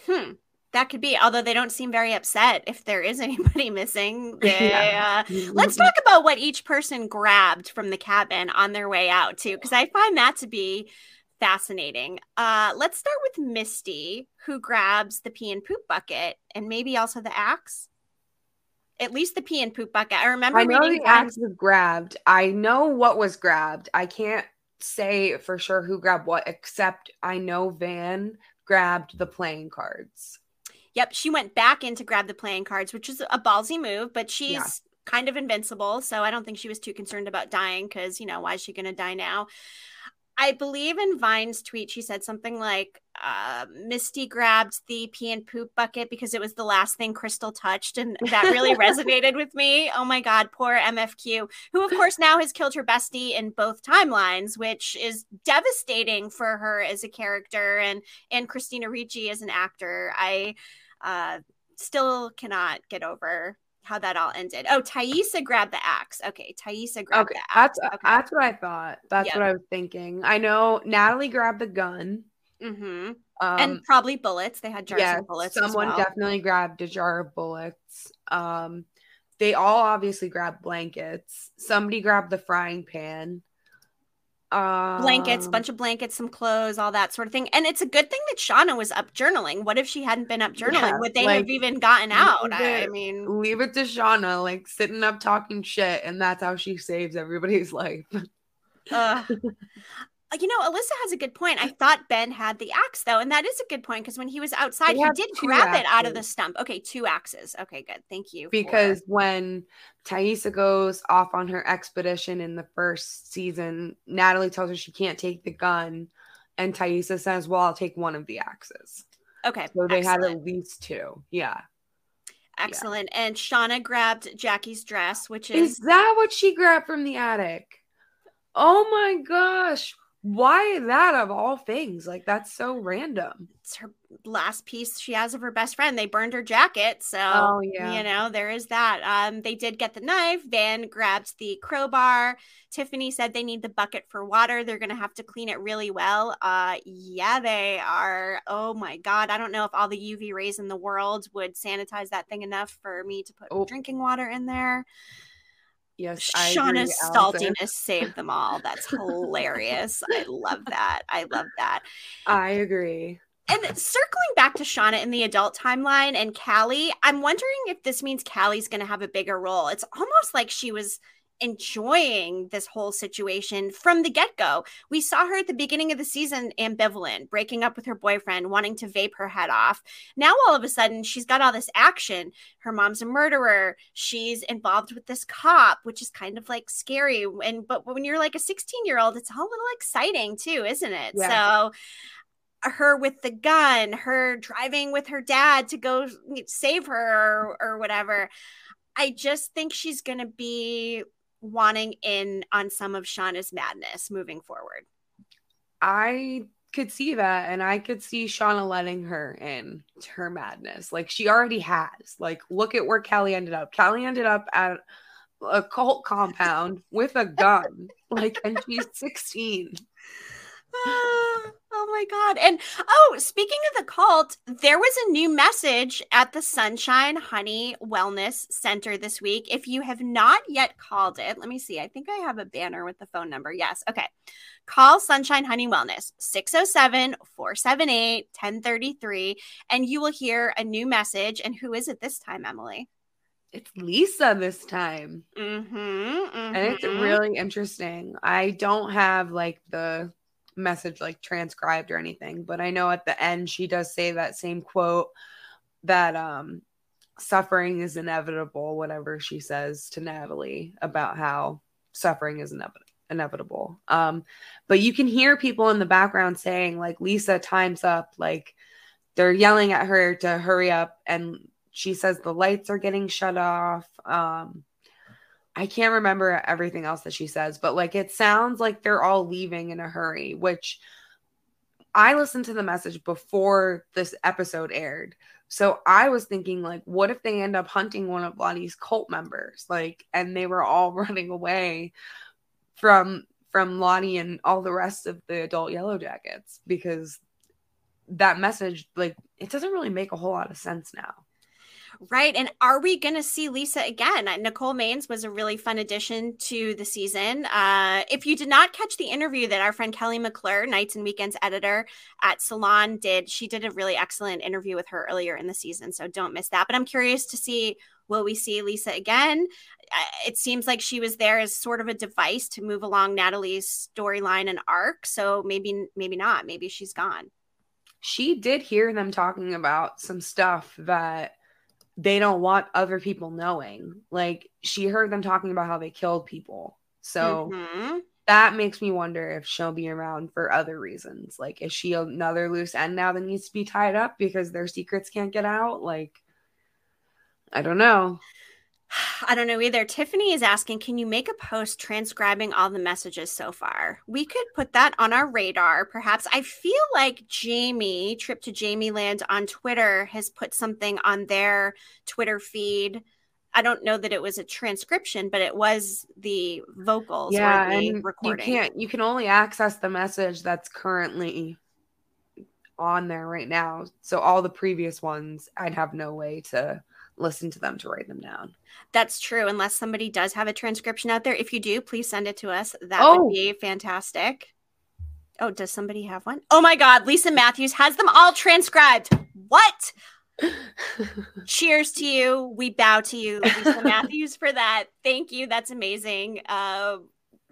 Hmm that could be although they don't seem very upset if there is anybody missing. They, yeah. uh, let's talk about what each person grabbed from the cabin on their way out too because i find that to be fascinating. Uh, let's start with misty who grabs the pee and poop bucket and maybe also the axe. At least the pee and poop bucket. I remember i know the axe was grabbed. I know what was grabbed. I can't say for sure who grabbed what except i know van grabbed the playing cards Yep, she went back in to grab the playing cards, which is a ballsy move, but she's yeah. kind of invincible. So I don't think she was too concerned about dying because, you know, why is she going to die now? I believe in Vine's tweet, she said something like uh, Misty grabbed the pee and poop bucket because it was the last thing Crystal touched. And that really resonated with me. Oh my God, poor MFQ, who, of course, now has killed her bestie in both timelines, which is devastating for her as a character and, and Christina Ricci as an actor. I uh, still cannot get over how that all ended. Oh, Taissa grabbed the axe. Okay, Taissa grabbed okay, the axe. That's okay. that's what I thought. That's yep. what I was thinking. I know Natalie grabbed the gun. Mm-hmm. Um, and probably bullets. They had jars of bullets. Someone well. definitely grabbed a jar of bullets. Um, they all obviously grabbed blankets. Somebody grabbed the frying pan. Um, blankets, bunch of blankets, some clothes, all that sort of thing. And it's a good thing that Shauna was up journaling. What if she hadn't been up journaling? Yeah, Would they like, have even gotten out? I, I mean, leave it to Shauna, like sitting up talking shit, and that's how she saves everybody's life. uh, Uh, you know, Alyssa has a good point. I thought Ben had the axe though, and that is a good point because when he was outside, He he did grab it out of the stump. Okay, two axes. Okay, good. Thank you. for- because when Taissa goes off on her expedition in the first season, Natalie tells her she can't take the gun, and Taissa says, "Well, I'll take one of the axes." okay, So they had at least two. Yeah. excellent. And Shauna grabbed Jackie's dress, which Is is that what she grabbed from the attic? Oh my gosh. Why that of all things? Like that's so random. it's her last piece she has of her best friend. They burned her jacket, so Oh, yeah. you know there is that. Um, they did get the knife. Van grabbed the crowbar. Tiffany said they need the bucket for water. They're gonna have to clean it really well. Uh, yeah, they are. Oh my god, I don't know if all the UV rays in the world would sanitize that thing enough for me to put Oh. drinking water in there. Yes, I Shauna's saltiness saved them all. That's hilarious. I love that. I love that. I agree. And circling back to Shauna in the adult timeline and Callie, I'm wondering if this means Callie's going to have a bigger role. It's almost like she was enjoying this whole situation from the get go. We saw her at the beginning of the season ambivalent, breaking up with her boyfriend, wanting to vape her head off. Now, all of a sudden, she's got all this action. Her mom's a murderer. She's involved with this cop, which is kind of like scary. And but when you're like a 16 year old, it's all a little exciting too, isn't it? Yeah. So her with the gun, her driving with her dad to go save her or, or whatever. I just think she's going to be wanting in on some of Shauna's madness moving forward. I could see that, and I could see Shauna letting her in to her madness. Like she already has. Like, look at where Callie ended up. Callie ended up at a cult compound with a gun. Like, and she's 16. Ah. Oh my god. And oh, speaking of the cult, there was a new message at the Sunshine Honey Wellness Center this week. If you have not yet called it, let me see. I think I have a banner with the phone number. Yes. Okay. Call Sunshine Honey Wellness 607-478-1033 and you will hear a new message. And who is it this time, Emily? It's Lisa this time. Mm-hmm, And it's really interesting. I don't have like the message like transcribed or anything, but I know at the end she does say that same quote that um suffering is inevitable, whatever she says to Natalie about how suffering is inevitable inevitable. Um, but you can hear people in the background saying, like, Lisa, time's up, like they're yelling at her to hurry up, and she says the lights are getting shut off. Um, I can't remember everything else that she says, but like it sounds like they're all leaving in a hurry, which I listened to the message before this episode aired. So I was thinking, like, what if they end up hunting one of Lottie's cult members? Like, and they were all running away from from Lottie and all the rest of the adult yellow jackets because that message, like, it doesn't really make a whole lot of sense now. Right. And are we going to see Lisa again? Uh, Nicole Maines was a really fun addition to the season. Uh, if you did not catch the interview that our friend Kelly McClure, Nights and Weekends editor at Salon, did, she did a really excellent interview with her earlier in the season. So don't miss that. But I'm curious to see will we see Lisa again? Uh, It seems like she was there as sort of a device to move along Natalie's storyline and arc. So maybe, maybe not. Maybe she's gone. she did hear them talking about some stuff that they don't want other people knowing. Like she heard them talking about how they killed people. So Mhm. that makes me wonder if she'll be around for other reasons. Like is she another loose end now that needs to be tied up because their secrets can't get out? Like I don't know. I don't know either. Tiffany is asking, can you make a post transcribing all the messages so far? We could put that on our radar, perhaps. I feel like Jamie, Trip to Jamie Land on Twitter, has put something on their Twitter feed. I don't know that it was a transcription, but it was the vocals yeah, the and recording. you can't you can only access the message that's currently on there right now. So all the previous ones I'd have no way to listen to them to write them down. That's true, unless somebody does have a transcription out there. If you do, please send it to us. That Oh. would be fantastic. Oh, does somebody have one? Oh my God, Lisa Matthews has them all transcribed. What? Cheers to you. We bow to you, Lisa Matthews, for that. Thank you. That's amazing. Uh,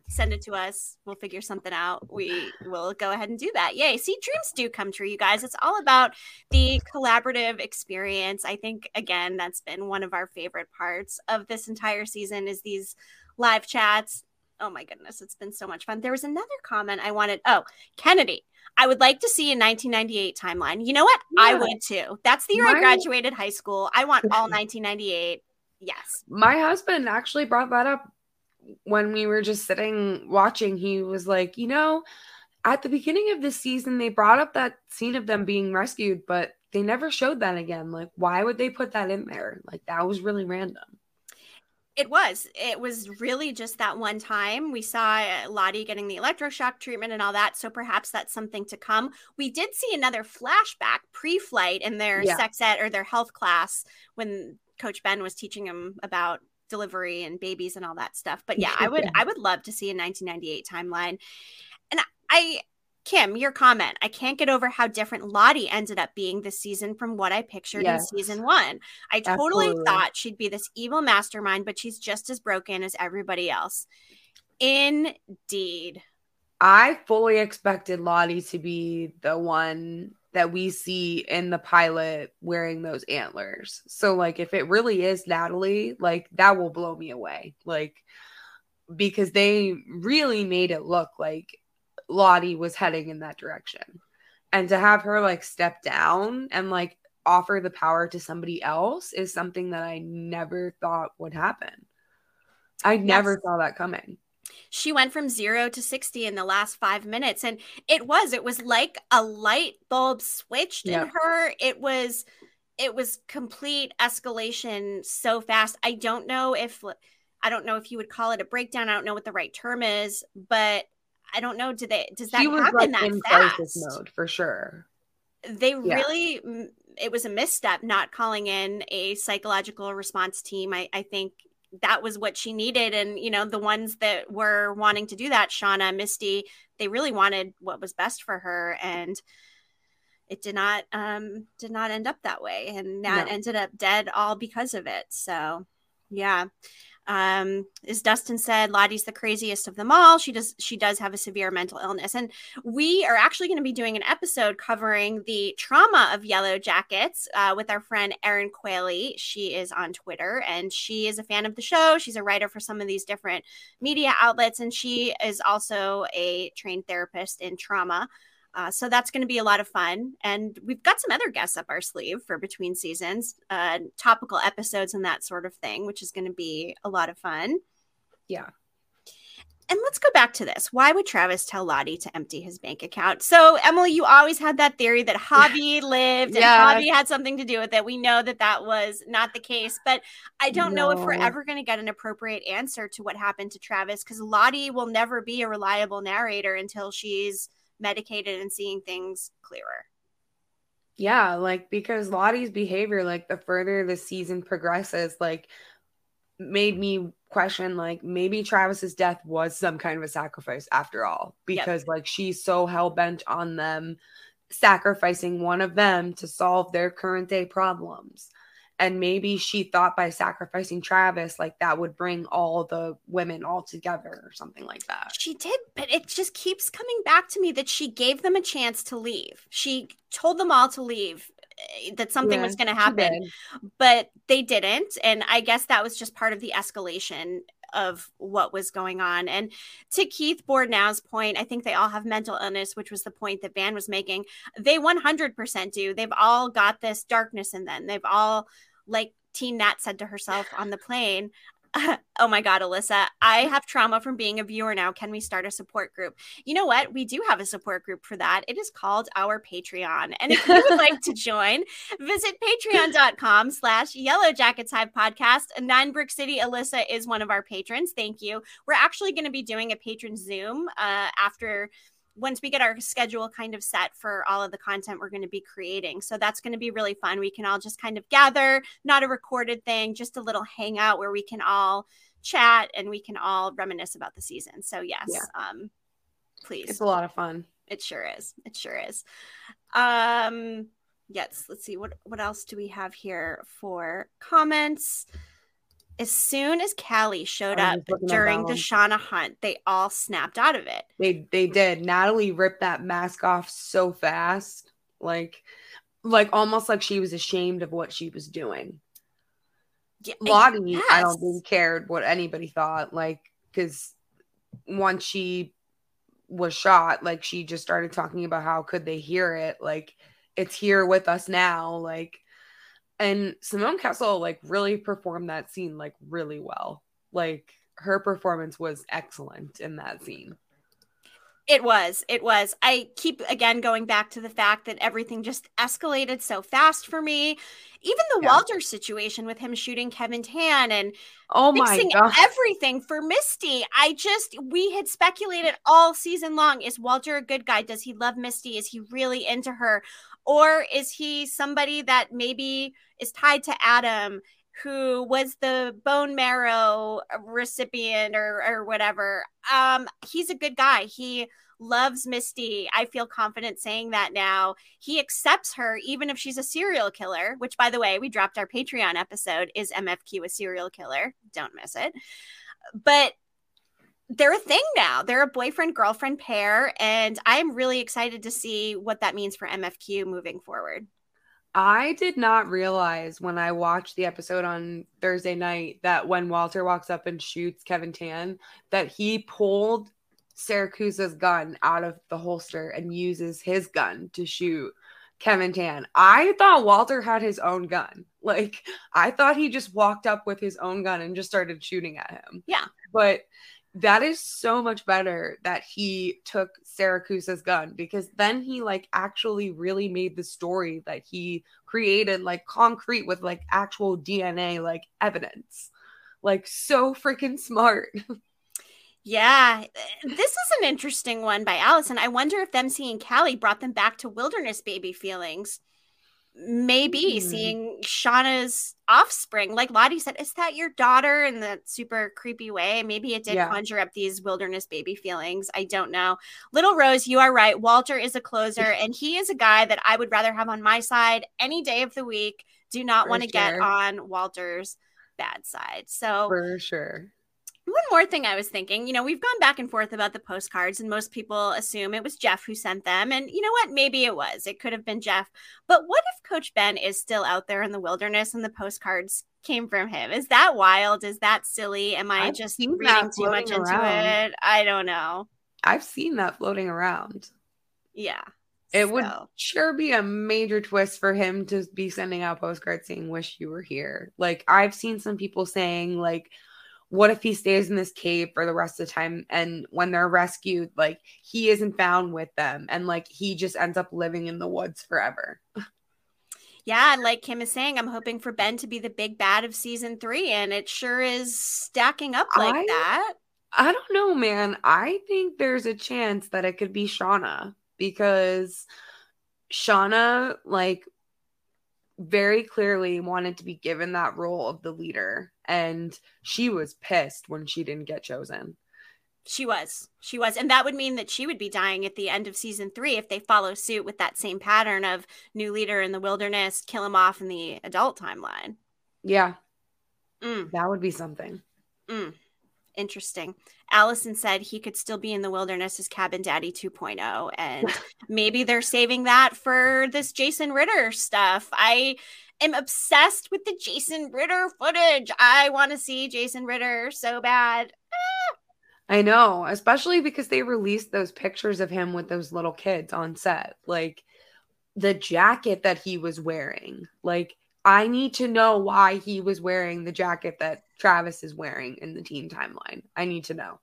send it to us. We'll figure something out. We will go ahead and do that. Yay. See, dreams do come true, you guys. It's all about the collaborative experience. I think, again, that's been one of our favorite parts of this entire season is these live chats. Oh my goodness, it's been so much fun. There was another comment I wanted. Oh, Kennedy. I would like to see a 1998 timeline. You know what? I would too. That's the year I graduated high school. I want all 1998. Yes. My husband actually brought that up when we were just sitting watching. He was like, you know, at the beginning of this season, they brought up that scene of them being rescued, but they never showed that again. Like, why would they put that in there? Like, that was really random. It was. It was really just that one time. We saw uh, Lottie getting the electroshock treatment and all that. So perhaps that's something to come. We did see another flashback pre flight in their Yeah. sex ed or their health class when Coach Ben was teaching them about delivery and babies and all that stuff. But yeah, I would Yeah. I would love to see a 1998 timeline. And I Kim, your comment. I can't get over how different Lottie ended up being this season from what I pictured Yes. in season one. I totally Absolutely. thought she'd be this evil mastermind, but she's just as broken as everybody else. Indeed. I fully expected Lottie to be the one that we see in the pilot wearing those antlers. So like if it really is Natalie, like that will blow me away. Like because they really made it look like Lottie was heading in that direction. And to have her like step down and like offer the power to somebody else is something that I never thought would happen. I never saw that coming. She went from zero to 60 in the last five minutes. And it was, it was like a light bulb switched in her. It was, it was complete escalation so fast. I don't know if, I don't know if you would call it a breakdown. I don't know what the right term is, but I don't know. Do they, does that She was happen like that in fast? crisis mode for sure. they really mm, it was a misstep not calling in a psychological response team I, I think that was what she needed and you know the ones that were wanting to do that shauna misty they really wanted what was best for her and it did not um did not end up that way and nat No. ended up dead all because of it so yeah um as dustin said lottie's the craziest of them all. She does she does have a severe mental illness. And we are actually going to be doing an episode covering the trauma of yellow jackets uh, with our friend erin quayle she is on twitter and she is a fan of the show. She's a writer for some of these different media outlets and she is also a trained therapist in trauma uh, so that's going to be a lot of fun. And we've got some other guests up our sleeve for between seasons, uh, topical episodes and that sort of thing, which is going to be a lot of fun. Yeah. And let's go back to this. Why would Travis tell Lottie to empty his bank account? So, Emily, you always had that theory that Javi lived and Yes. Javi had something to do with it. We know that that was not the case, but I don't know if we're ever going to get an appropriate answer to what happened to Travis because Lottie will never be a reliable narrator until she's medicated and seeing things clearer. Yeah, like because Lottie's behavior, like the further the season progresses, like made me question like maybe Travis's death was some kind of a sacrifice after all. Yep. Because like she's so hell bent on them sacrificing one of them to solve their current day problems. And maybe she thought by sacrificing Travis, like that would bring all the women all together or something like that. She did, but it just keeps coming back to me that she gave them a chance to leave. She told them all to leave, eh, that something was going to happen. but they didn't and i guess that was just part of the escalation of what was going on. And to keith Bordnow's point i think they all have mental illness which was the point that van was making. They 100% do. They've all got this darkness in them. They've all like teen nat said to herself on the plane oh my god alyssa i have trauma from being a viewer now. Can we start a support group? You know what? We do have a support group for that. It is called our patreon. And if you would like to join visit patreon.com slash yellow jackets hive podcast. Nine brick city alyssa is one of our patrons. Thank you. We're actually going to be doing a patron zoom uh, after once we get our schedule kind of set for all of the content we're going to be creating. So that's going to be really fun. We can all just kind of gather, not a recorded thing, just a little hangout where we can all chat and we can all reminisce about the season. So yes, yeah. um please. It's a lot of fun. It sure is. It sure is. Um yes, let's see what what else do we have here for comments? As soon as Callie showed up during the Shauna hunt, they all snapped out of it. They they did. Natalie ripped that mask off so fast, like like almost like she was ashamed of what she was doing. Yeah, Lottie, yes. I don't think cared what anybody thought, like because once she was shot, like she just started talking about how could they hear it, like it's here with us now, like and Simone Kessell like really performed that scene like really well. Like her performance was excellent in that scene. It was. It was. I keep again going back to the fact that everything just escalated so fast for me. Even the yeah. Walter situation with him shooting Kevyn Tan and oh my god, everything for Misty. I just we had speculated all season long: is Walter a good guy? Does he love Misty? Is he really into her? Or is he somebody that maybe is tied to Adam, who was the bone marrow recipient or, or whatever? Um, he's a good guy. He loves Misty. I feel confident saying that now. He accepts her even if she's a serial killer, which by the way, we dropped our Patreon episode is MFQ a serial killer? Don't miss it. But they're a thing now. They're a boyfriend girlfriend pair, and I'm really excited to see what that means for MFQ moving forward. I did not realize when I watched the episode on Thursday night that when Walter walks up and shoots Kevyn Tan, that he pulled Siracusa's gun out of the holster and uses his gun to shoot Kevyn Tan. I thought Walter had his own gun. Like, I thought he just walked up with his own gun and just started shooting at him. Yeah. But that is so much better that he took Siracusa's gun because then he like actually really made the story that he created like concrete with like actual DNA like evidence. Like so freaking smart. Yeah, this is an interesting one by Allison. I wonder if them seeing Callie brought them back to wilderness baby feelings maybe mm. seeing Shauna's offspring. Like Lottie said, is that your daughter in the super creepy way? Maybe it did yeah. conjure up these wilderness baby feelings. I don't know. Little Rose, you are right. Walter is a closer, and he is a guy that I would rather have on my side any day of the week. Do not want to sure. get on Walter's bad side. So for sure. One more thing I was thinking, you know, we've gone back and forth about the postcards, and most people assume it was Jeff who sent them. And you know what? Maybe it was. It could have been Jeff. But what if Coach Ben is still out there in the wilderness and the postcards came from him? Is that wild? Is that silly? Am I I've just reading too much around. into it? I don't know. I've seen that floating around. Yeah. It so. would sure be a major twist for him to be sending out postcards saying, Wish you were here. Like, I've seen some people saying, like, what if he stays in this cave for the rest of the time? And when they're rescued like he isn't found with them and like he just ends up living in the woods forever. Yeah and like kim is saying i'm hoping for ben to be the big bad of season three and it sure is stacking up like I, that. I don't know man. I think there's a chance that it could be shauna because shauna like very clearly wanted to be given that role of the leader and she was pissed when she didn't get chosen. She was. She was. And that would mean that she would be dying at the end of season three if they follow suit with that same pattern of new leader in the wilderness kill him off in the adult timeline. Yeah. Mm. that would be something. Mm. interesting. Allison said he could still be in the wilderness as cabin daddy 2.0 and maybe they're saving that for this jason ritter stuff. I am obsessed with the Jason Ritter footage. I want to see Jason Ritter so bad. I know, especially because they released those pictures of him with those little kids on set. Like the jacket that he was wearing. Like I need to know why he was wearing the jacket that Travis is wearing in the teen timeline. I need to know.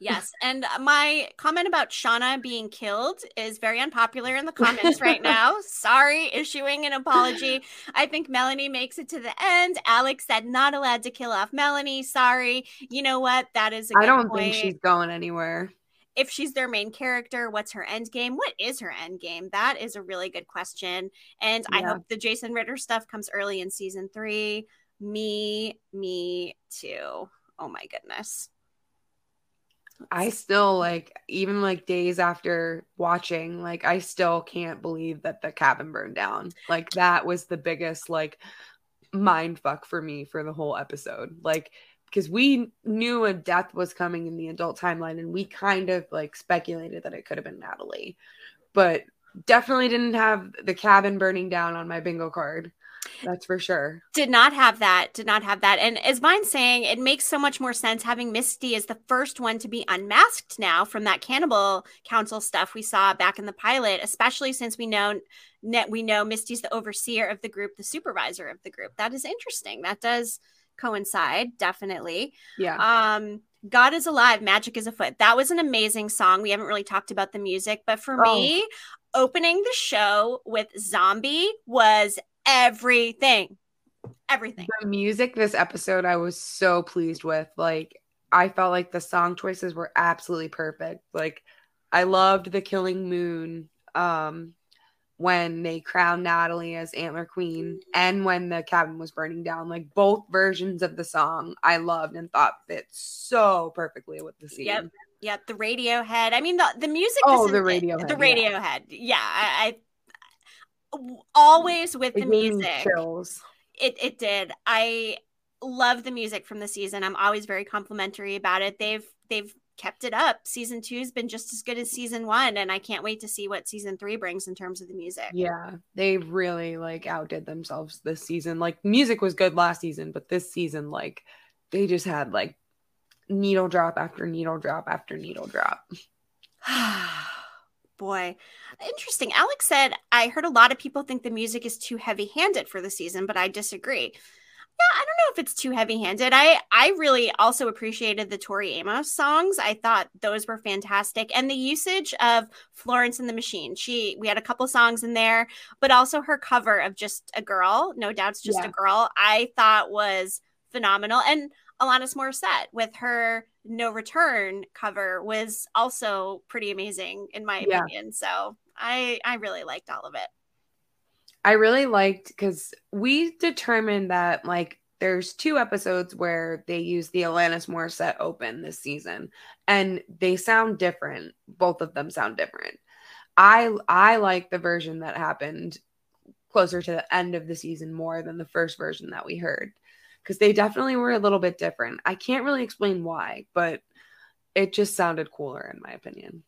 Yes. And my comment about Shauna being killed is very unpopular in the comments right now. Sorry, issuing an apology. I think Melanie makes it to the end. Alex said not allowed to kill off Melanie. Sorry. You know what? That is I don't point. think she's going anywhere. if she's their main character, what's her end game? What is her end game? That is a really good question. And yeah. I hope the Jason Ritter stuff comes early in season three. Me, me too. Oh my goodness. I still like even like days after watching, like I still can't believe that the cabin burned down. Like that was the biggest like mind fuck for me for the whole episode. Like because we knew a death was coming in the adult timeline and we kind of like speculated that it could have been Natalie. But definitely didn't have the cabin burning down on my bingo card. That's for sure. Did not have that. Did not have that. And as Vine's saying, it makes so much more sense having Misty as the first one to be unmasked now from that cannibal council stuff we saw back in the pilot, especially since we know we know Misty's the overseer of the group, the supervisor of the group. That is interesting. That does coincide, definitely. Yeah. Um, God is alive, magic is afoot. That was an amazing song. We haven't really talked about the music, but for oh. me, opening the show with Zombie was everything. Everything. The music this episode I was so pleased with. Like I felt like the song choices were absolutely perfect. Like I loved the Killing Moon um when they crowned Natalie as Antler Queen and when the cabin was burning down. Like both versions of the song I loved and thought fit so perfectly with the scene. Yep. Yep. The Radiohead. I mean the the music Oh, the Radiohead. The Radiohead. Yeah. yeah I, I, always with it the music. Chills. It it did. I love the music from the season. I'm always very complimentary about it. They've they've kept it up. Season two's been just as good as season one, and I can't wait to see what season three brings in terms of the music. Yeah, they really like outdid themselves this season. Like music was good last season, but this season, like they just had like needle drop after needle drop after needle drop. Boy, interesting. Alex said, I heard a lot of people think the music is too heavy handed for the season, but I disagree yeah, I don't know if it's too heavy-handed. I I really also appreciated the Tori Amos songs. I thought those were fantastic, and the usage of Florence and the Machine. She we had a couple songs in there, but also her cover of "Just a Girl," No Doubt's, "Just yeah. a Girl." I thought was phenomenal, and Alanis Morissette with her "No Return" cover was also pretty amazing in my yeah. opinion. So I I really liked all of it. I really liked because we determined that like there's two episodes where they use the Alanis Morissette open this season, and they sound different. Both of them sound different. I I like the version that happened closer to the end of the season more than the first version that we heard because they definitely were a little bit different. I can't really explain why, but it just sounded cooler in my opinion.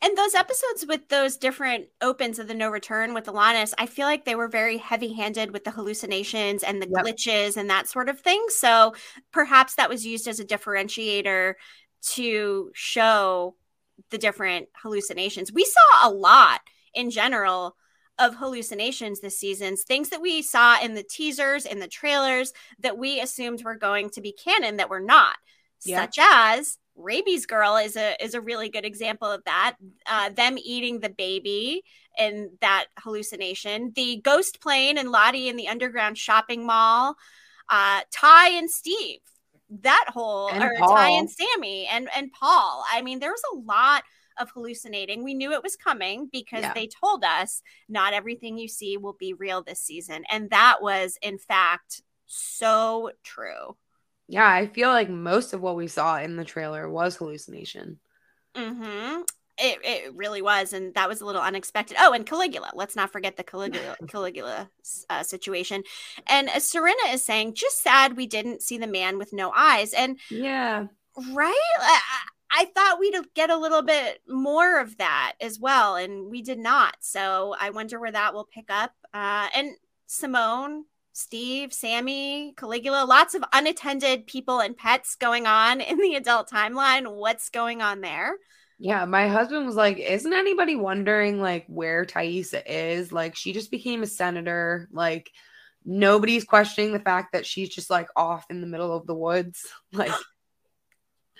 And those episodes with those different opens of the no return with Alanis, I feel like they were very heavy handed with the hallucinations and the yep. glitches and that sort of thing. So perhaps that was used as a differentiator to show the different hallucinations. We saw a lot in general of hallucinations this season, things that we saw in the teasers, in the trailers that we assumed were going to be canon that were not, such as rabies girl is a is a really good example of that uh, them eating the baby and that hallucination the ghost plane and lottie in the underground shopping mall uh, Tai and steve that whole and or paul. Tai and sammy and and paul i mean there was a lot of hallucinating we knew it was coming because yeah. they told us not everything you see will be real this season and that was in fact so true yeah, I feel like most of what we saw in the trailer was hallucination. Mm-hmm. It, it really was, and that was a little unexpected. Oh, and Caligula. Let's not forget the Caligula Caligula uh, situation. And as Serena is saying, just sad we didn't see the man with no eyes. And yeah, right. I, I thought we'd get a little bit more of that as well, and we did not. So I wonder where that will pick up. Uh, and Simone, Steve, Sammy, Caligula, lots of unattended people and pets going on in the adult timeline. What's going on there? Yeah, my husband was like, Isn't anybody wondering like where Taissa is? Like, she just became a senator. Like, nobody's questioning the fact that she's just like off in the middle of the woods. Like,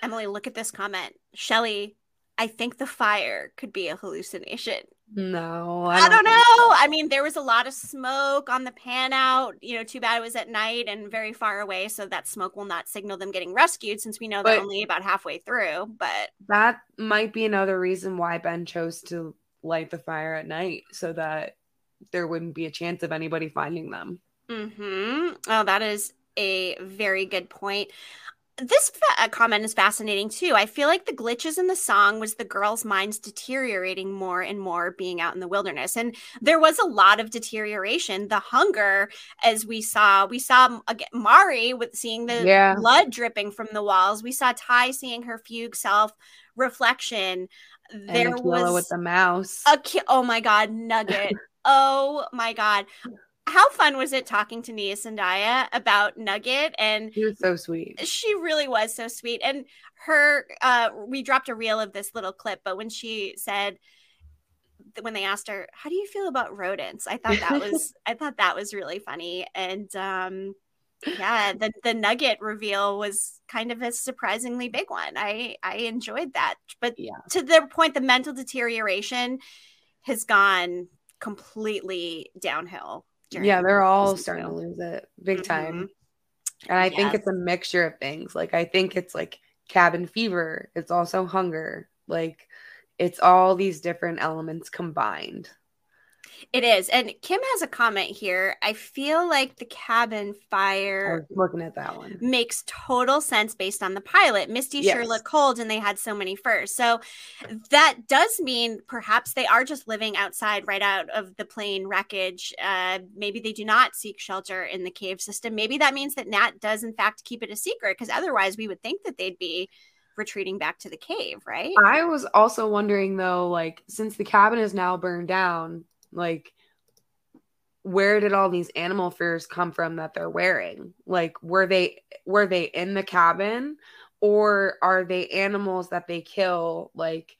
Emily, look at this comment. Shelly, I think the fire could be a hallucination. No, I, don't, don't know. So. I mean, there was a lot of smoke on the pan out. You know, too bad it was at night and very far away, so that smoke will not signal them getting rescued since we know they're only about halfway through. But that might be another reason why Ben chose to light the fire at night so that there wouldn't be a chance of anybody finding them. Mm-hmm. Oh, that is a very good point this fa- uh, comment is fascinating too. I feel like the glitches in the song was the girls' minds deteriorating more and more being out in the wilderness. And there was a lot of deterioration. The hunger, as we saw, we saw again, Mari with seeing the yeah. blood dripping from the walls. We saw Tai seeing her fugue self reflection. There was with the mouse. A ki- oh my god, Nugget. oh my god how fun was it talking to Nia Sondaya about Nugget? And she was so sweet. She really was so sweet. And her, uh, we dropped a reel of this little clip, but when she said, when they asked her, "How do you feel about rodents?" I thought that was, I thought that was really funny. And um, yeah, the the Nugget reveal was kind of a surprisingly big one. I I enjoyed that, but yeah. to the point, the mental deterioration has gone completely downhill yeah, they're all starting to lose it big mm-hmm. time. And I yes. think it's a mixture of things. Like I think it's like cabin fever, it's also hunger. Like it's all these different elements combined. It is. And Kim has a comment here. I feel like the cabin fire looking at that one makes total sense based on the pilot. Misty yes. sure looked cold and they had so many furs. So that does mean perhaps they are just living outside right out of the plane wreckage. Uh, maybe they do not seek shelter in the cave system. Maybe that means that Nat does in fact keep it a secret because otherwise we would think that they'd be retreating back to the cave, right? I was also wondering though, like, since the cabin is now burned down, like, where did all these animal furs come from that they're wearing? Like, were they were they in the cabin, or are they animals that they kill like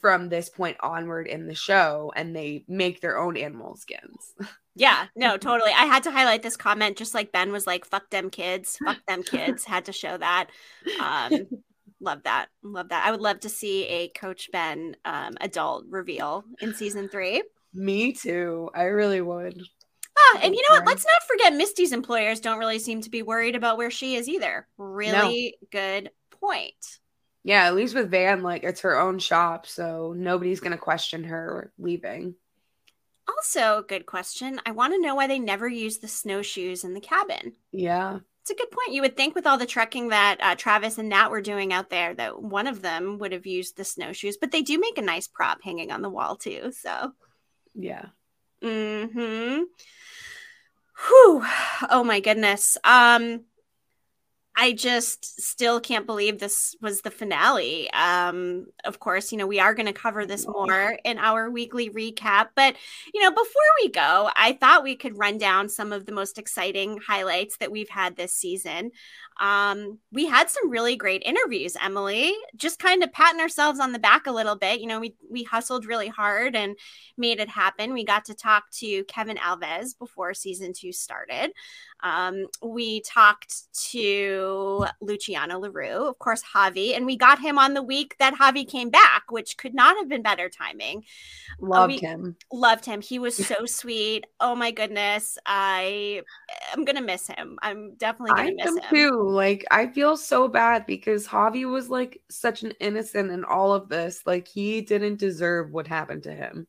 from this point onward in the show, and they make their own animal skins? Yeah, no, totally. I had to highlight this comment just like Ben was like, fuck them kids, fuck them kids. had to show that. Um, love that. Love that. I would love to see a Coach Ben um, adult reveal in season three. Me too. I really would. Ah, and you know what? Let's not forget Misty's employers don't really seem to be worried about where she is either. Really no. good point. Yeah, at least with Van, like it's her own shop, so nobody's gonna question her leaving. Also, good question. I want to know why they never use the snowshoes in the cabin. Yeah. It's a good point. You would think with all the trekking that uh, Travis and Nat were doing out there, that one of them would have used the snowshoes, but they do make a nice prop hanging on the wall too. So yeah. Mm-hmm. Whew. Oh my goodness. Um. I just still can't believe this was the finale. Um, of course, you know, we are going to cover this more in our weekly recap. But, you know, before we go, I thought we could run down some of the most exciting highlights that we've had this season. Um, we had some really great interviews, Emily. Just kind of patting ourselves on the back a little bit. You know, we we hustled really hard and made it happen. We got to talk to Kevin Alves before season two started. Um, we talked to Luciano Leroux, of course, Javi, and we got him on the week that Javi came back, which could not have been better timing. Loved uh, him. Loved him. He was so sweet. Oh my goodness. I am gonna miss him. I'm definitely gonna I miss him. Too. Like I feel so bad because Javi was like such an innocent in all of this. Like he didn't deserve what happened to him.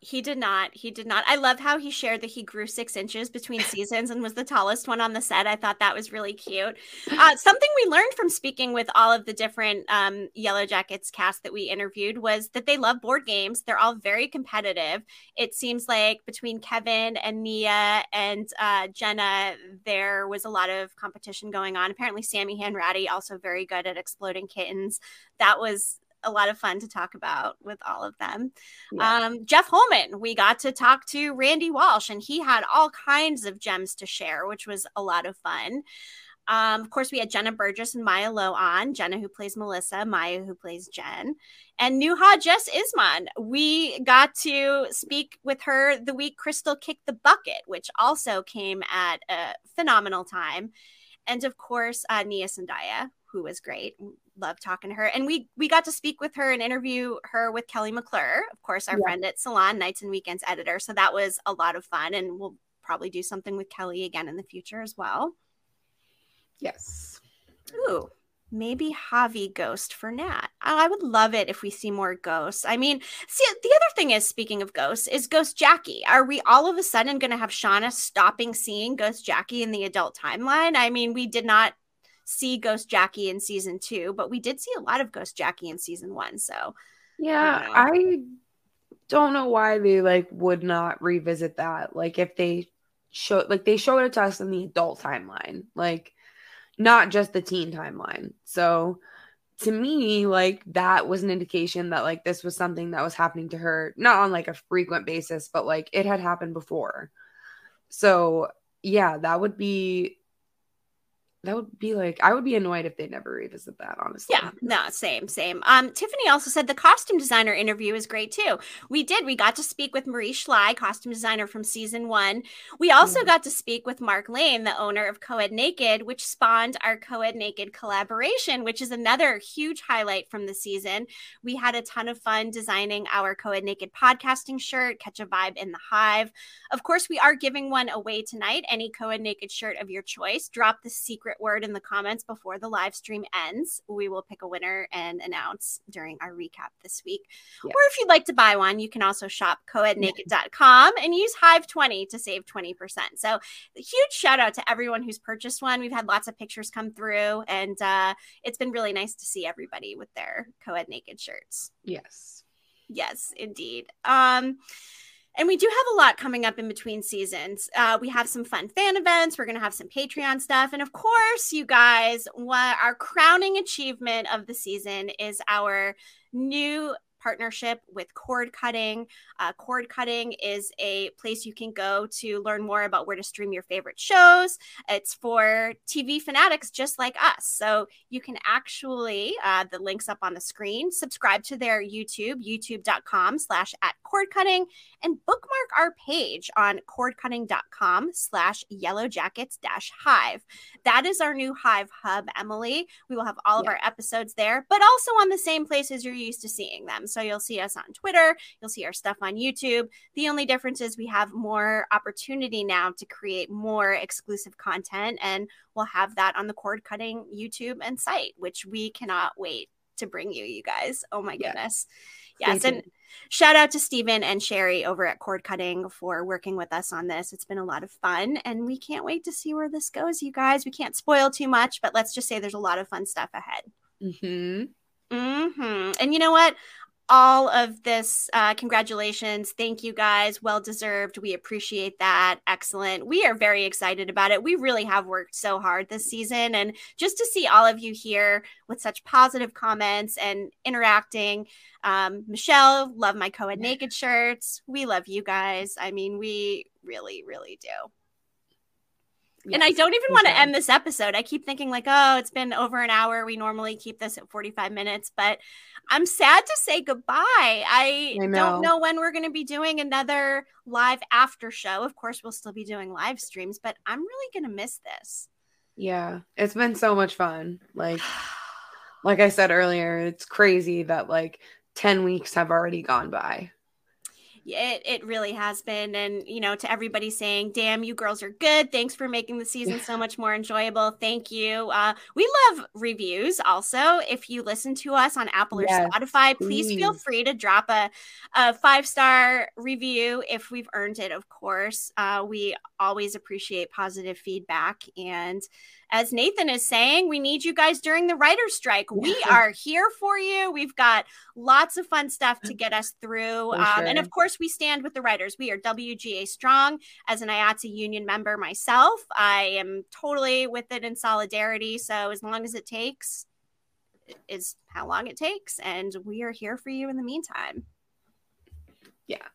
He did not. He did not. I love how he shared that he grew six inches between seasons and was the tallest one on the set. I thought that was really cute. Uh, something we learned from speaking with all of the different um, Yellowjackets cast that we interviewed was that they love board games. They're all very competitive. It seems like between Kevin and Nia and uh, Jenna, there was a lot of competition going on. Apparently, Sammi Hanratty also very good at exploding kittens. That was a lot of fun to talk about with all of them. Yeah. Um, Jeff Holman, we got to talk to Randy Walsh, and he had all kinds of gems to share, which was a lot of fun. Um, of course, we had Jenna Burgess and Mya Lowe on. Jenna, who plays Melissa, Mya, who plays Jen, and Nuha Jes Izman. We got to speak with her the week Crystal kicked the bucket, which also came at a phenomenal time. And of course, uh, Nia Sondaya, who was great love talking to her. And we we got to speak with her and interview her with Kelly McClure, of course, our yeah. friend at Salon Nights and Weekends editor. So that was a lot of fun, and we'll probably do something with Kelly again in the future as well. Yes. Ooh, maybe Javi ghost for Nat. Oh, I would love it if we see more ghosts. I mean, see, the other thing is, speaking of ghosts, is Ghost Jackie. Are we all of a sudden going to have Shauna stopping seeing Ghost Jackie in the adult timeline? I mean, we did not see Ghost Jackie in season two, but we did see a lot of Ghost Jackie in season one. So, yeah, I, I don't know why they like would not revisit that. Like, if they show, like, they showed it to us in the adult timeline, like, not just the teen timeline. So, to me, like, that was an indication that like this was something that was happening to her, not on like a frequent basis, but like it had happened before. So, yeah, that would be that would be like I would be annoyed if they never revisit that, honestly. Yeah, no, same, same. Um, Tiffany also said the costume designer interview is great too. We did. We got to speak with Marie Schley, costume designer from season one. We also mm-hmm. got to speak with Mark Lane, the owner of Coed Naked, which spawned our Coed Naked collaboration, which is another huge highlight from the season. We had a ton of fun designing our Coed Naked podcasting shirt, Catch a Vibe in the Hive. Of course, we are giving one away tonight. Any Coed Naked shirt of your choice. Drop the secret word in the comments before the live stream ends. We will pick a winner and announce during our recap this week. Or if you'd like to buy one, you can also shop coednaked.com and use Hive20 to save 20%. So, huge shout out to everyone who's purchased one. We've had lots of pictures come through, and uh, it's been really nice to see everybody with their Coed Naked shirts. Yes. Yes, indeed. Um, and we do have a lot coming up in between seasons. Uh, we have some fun fan events. We're going to have some Patreon stuff. And of course, you guys, what our crowning achievement of the season is our new partnership with Cord Cutting. Uh, Cord Cutting is a place you can go to learn more about where to stream your favorite shows. It's for TV fanatics just like us. So you can actually, uh, the links up on the screen, subscribe to their YouTube, youtube.com slash at cord cutting, and bookmark our page on cordcutting.com slash yellowjackets dash hive. That is our new Hive Hub, Emily. We will have all of our episodes there, but also on the same places you're used to seeing them. So you'll see us on Twitter, you'll see our stuff on YouTube. The only difference is we have more opportunity now to create more exclusive content, and we'll have that on the cord cutting YouTube and site, which we cannot wait to bring you, you guys. Oh my goodness. Yes. And shout out to Stephen and Sherry over at Cord Cutting for working with us on this. It's been a lot of fun and we can't wait to see where this goes, you guys. We can't spoil too much, but let's just say there's a lot of fun stuff ahead. Mm-hmm. Mm-hmm. And you know what? All of this. Uh, congratulations. Thank you guys. Well deserved. We appreciate that. Excellent. We are very excited about it. We really have worked so hard this season. And just to see all of you here with such positive comments and interacting. Um, Michelle, love my Coed Naked shirts. We love you guys. I mean, we really, really do. Yes, and I don't even want to end this episode. I keep thinking like, oh, it's been over an hour. We normally keep this at 45 minutes, but I'm sad to say goodbye. I, I know. don't know when we're going to be doing another live after show. Of course, we'll still be doing live streams, but I'm really going to miss this. Yeah, it's been so much fun. Like like I said earlier, it's crazy that like 10 weeks have already gone by it, it really has been and you know to everybody saying damn you girls are good. Thanks for making the season so much more enjoyable. Thank you. Uh, we love reviews also. If you listen to us on apple or yes, spotify please, please, feel free to drop a, a five star review if we've earned it of course. Uh, we always appreciate positive feedback and as Nathan is saying, we need you guys during the writer's strike. We are here for you. We've got lots of fun stuff to get us through. Um, sure. And of course, we stand with the writers. We are WGA Strong. As an IATSE union member myself, I am totally with it in solidarity. So as long as it takes, is how long it takes. And we are here for you in the meantime. Yeah.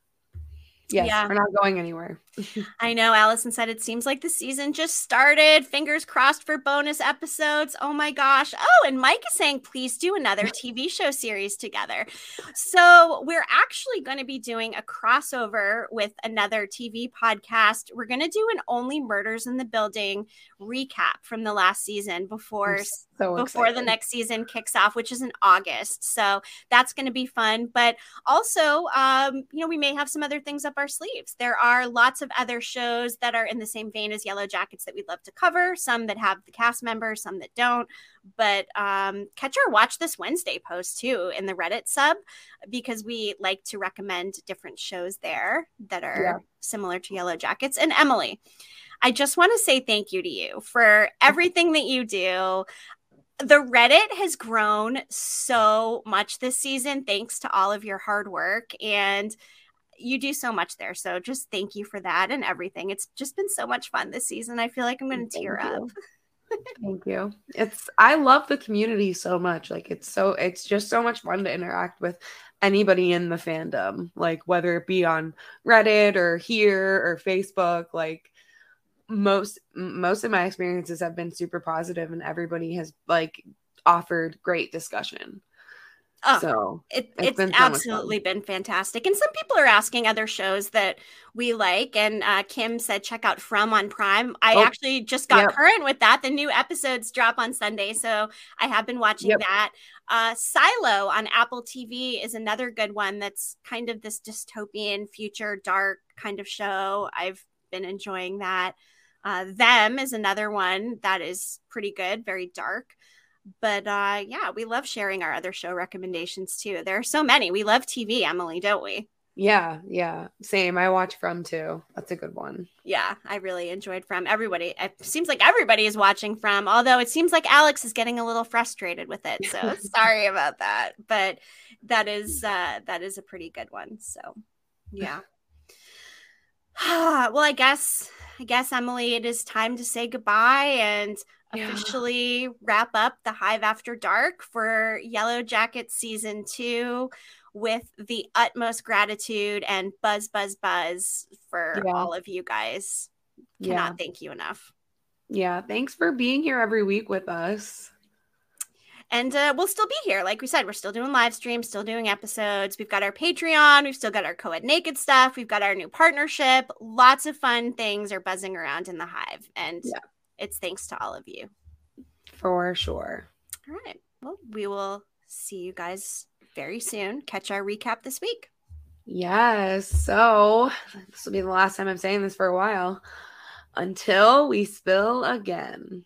Yes, yeah. we're not going anywhere. I know. Allison said it seems like the season just started. Fingers crossed for bonus episodes. Oh my gosh. Oh, and Mike is saying, please do another TV show series together. So we're actually going to be doing a crossover with another TV podcast. We're going to do an Only Murders in the Building recap from the last season before so before the next season kicks off, which is in August. So that's going to be fun. But also, um, you know, we may have some other things up our sleeves. There are lots of other shows that are in the same vein as Yellowjackets that we'd love to cover. Some that have the cast members, some that don't. But um, catch our watch this Wednesday post too in the Reddit sub because we like to recommend different shows there that are yeah. similar to Yellowjackets. And Emily, I just want to say thank you to you for everything that you do the Reddit has grown so much this season thanks to all of your hard work and you do so much there. So just thank you for that and everything. It's just been so much fun this season. I feel like I'm going to tear you. up. thank you. It's I love the community so much. Like it's so it's just so much fun to interact with anybody in the fandom, like whether it be on Reddit or here or Facebook, like most most of my experiences have been super positive and everybody has like offered great discussion. Oh, so it, it's, it's been so absolutely been fantastic. And some people are asking other shows that we like. And uh, Kim said, check out From on Prime. I oh, actually just got yep. current with that. The new episodes drop on Sunday. So I have been watching yep. that. Uh, Silo on Apple TV is another good one that's kind of this dystopian future, dark kind of show. I've been enjoying that. Uh, Them is another one that is pretty good, very dark. But uh, yeah, we love sharing our other show recommendations too. There are so many. We love TV, Emily, don't we? Yeah, yeah. Same. I watch From too. That's a good one. Yeah, I really enjoyed From. Everybody, it seems like everybody is watching From, although it seems like Alex is getting a little frustrated with it. So sorry about that. But that is uh that is a pretty good one. So yeah. well, I guess I guess, Emily, it is time to say goodbye and yeah. officially wrap up the Hive After Dark for Yellow Jacket season two with the utmost gratitude and buzz, buzz, buzz for yeah. all of you guys. Cannot yeah. thank you enough. Yeah. Thanks for being here every week with us. And uh, we'll still be here. Like we said, we're still doing live streams, still doing episodes. We've got our Patreon. We've still got our co-ed naked stuff. We've got our new partnership. Lots of fun things are buzzing around in the hive. And yeah. It's thanks to all of you. For sure. All right. Well, we will see you guys very soon. Catch our recap this week. Yes. So this will be the last time I'm saying this for a while. Until we spill again.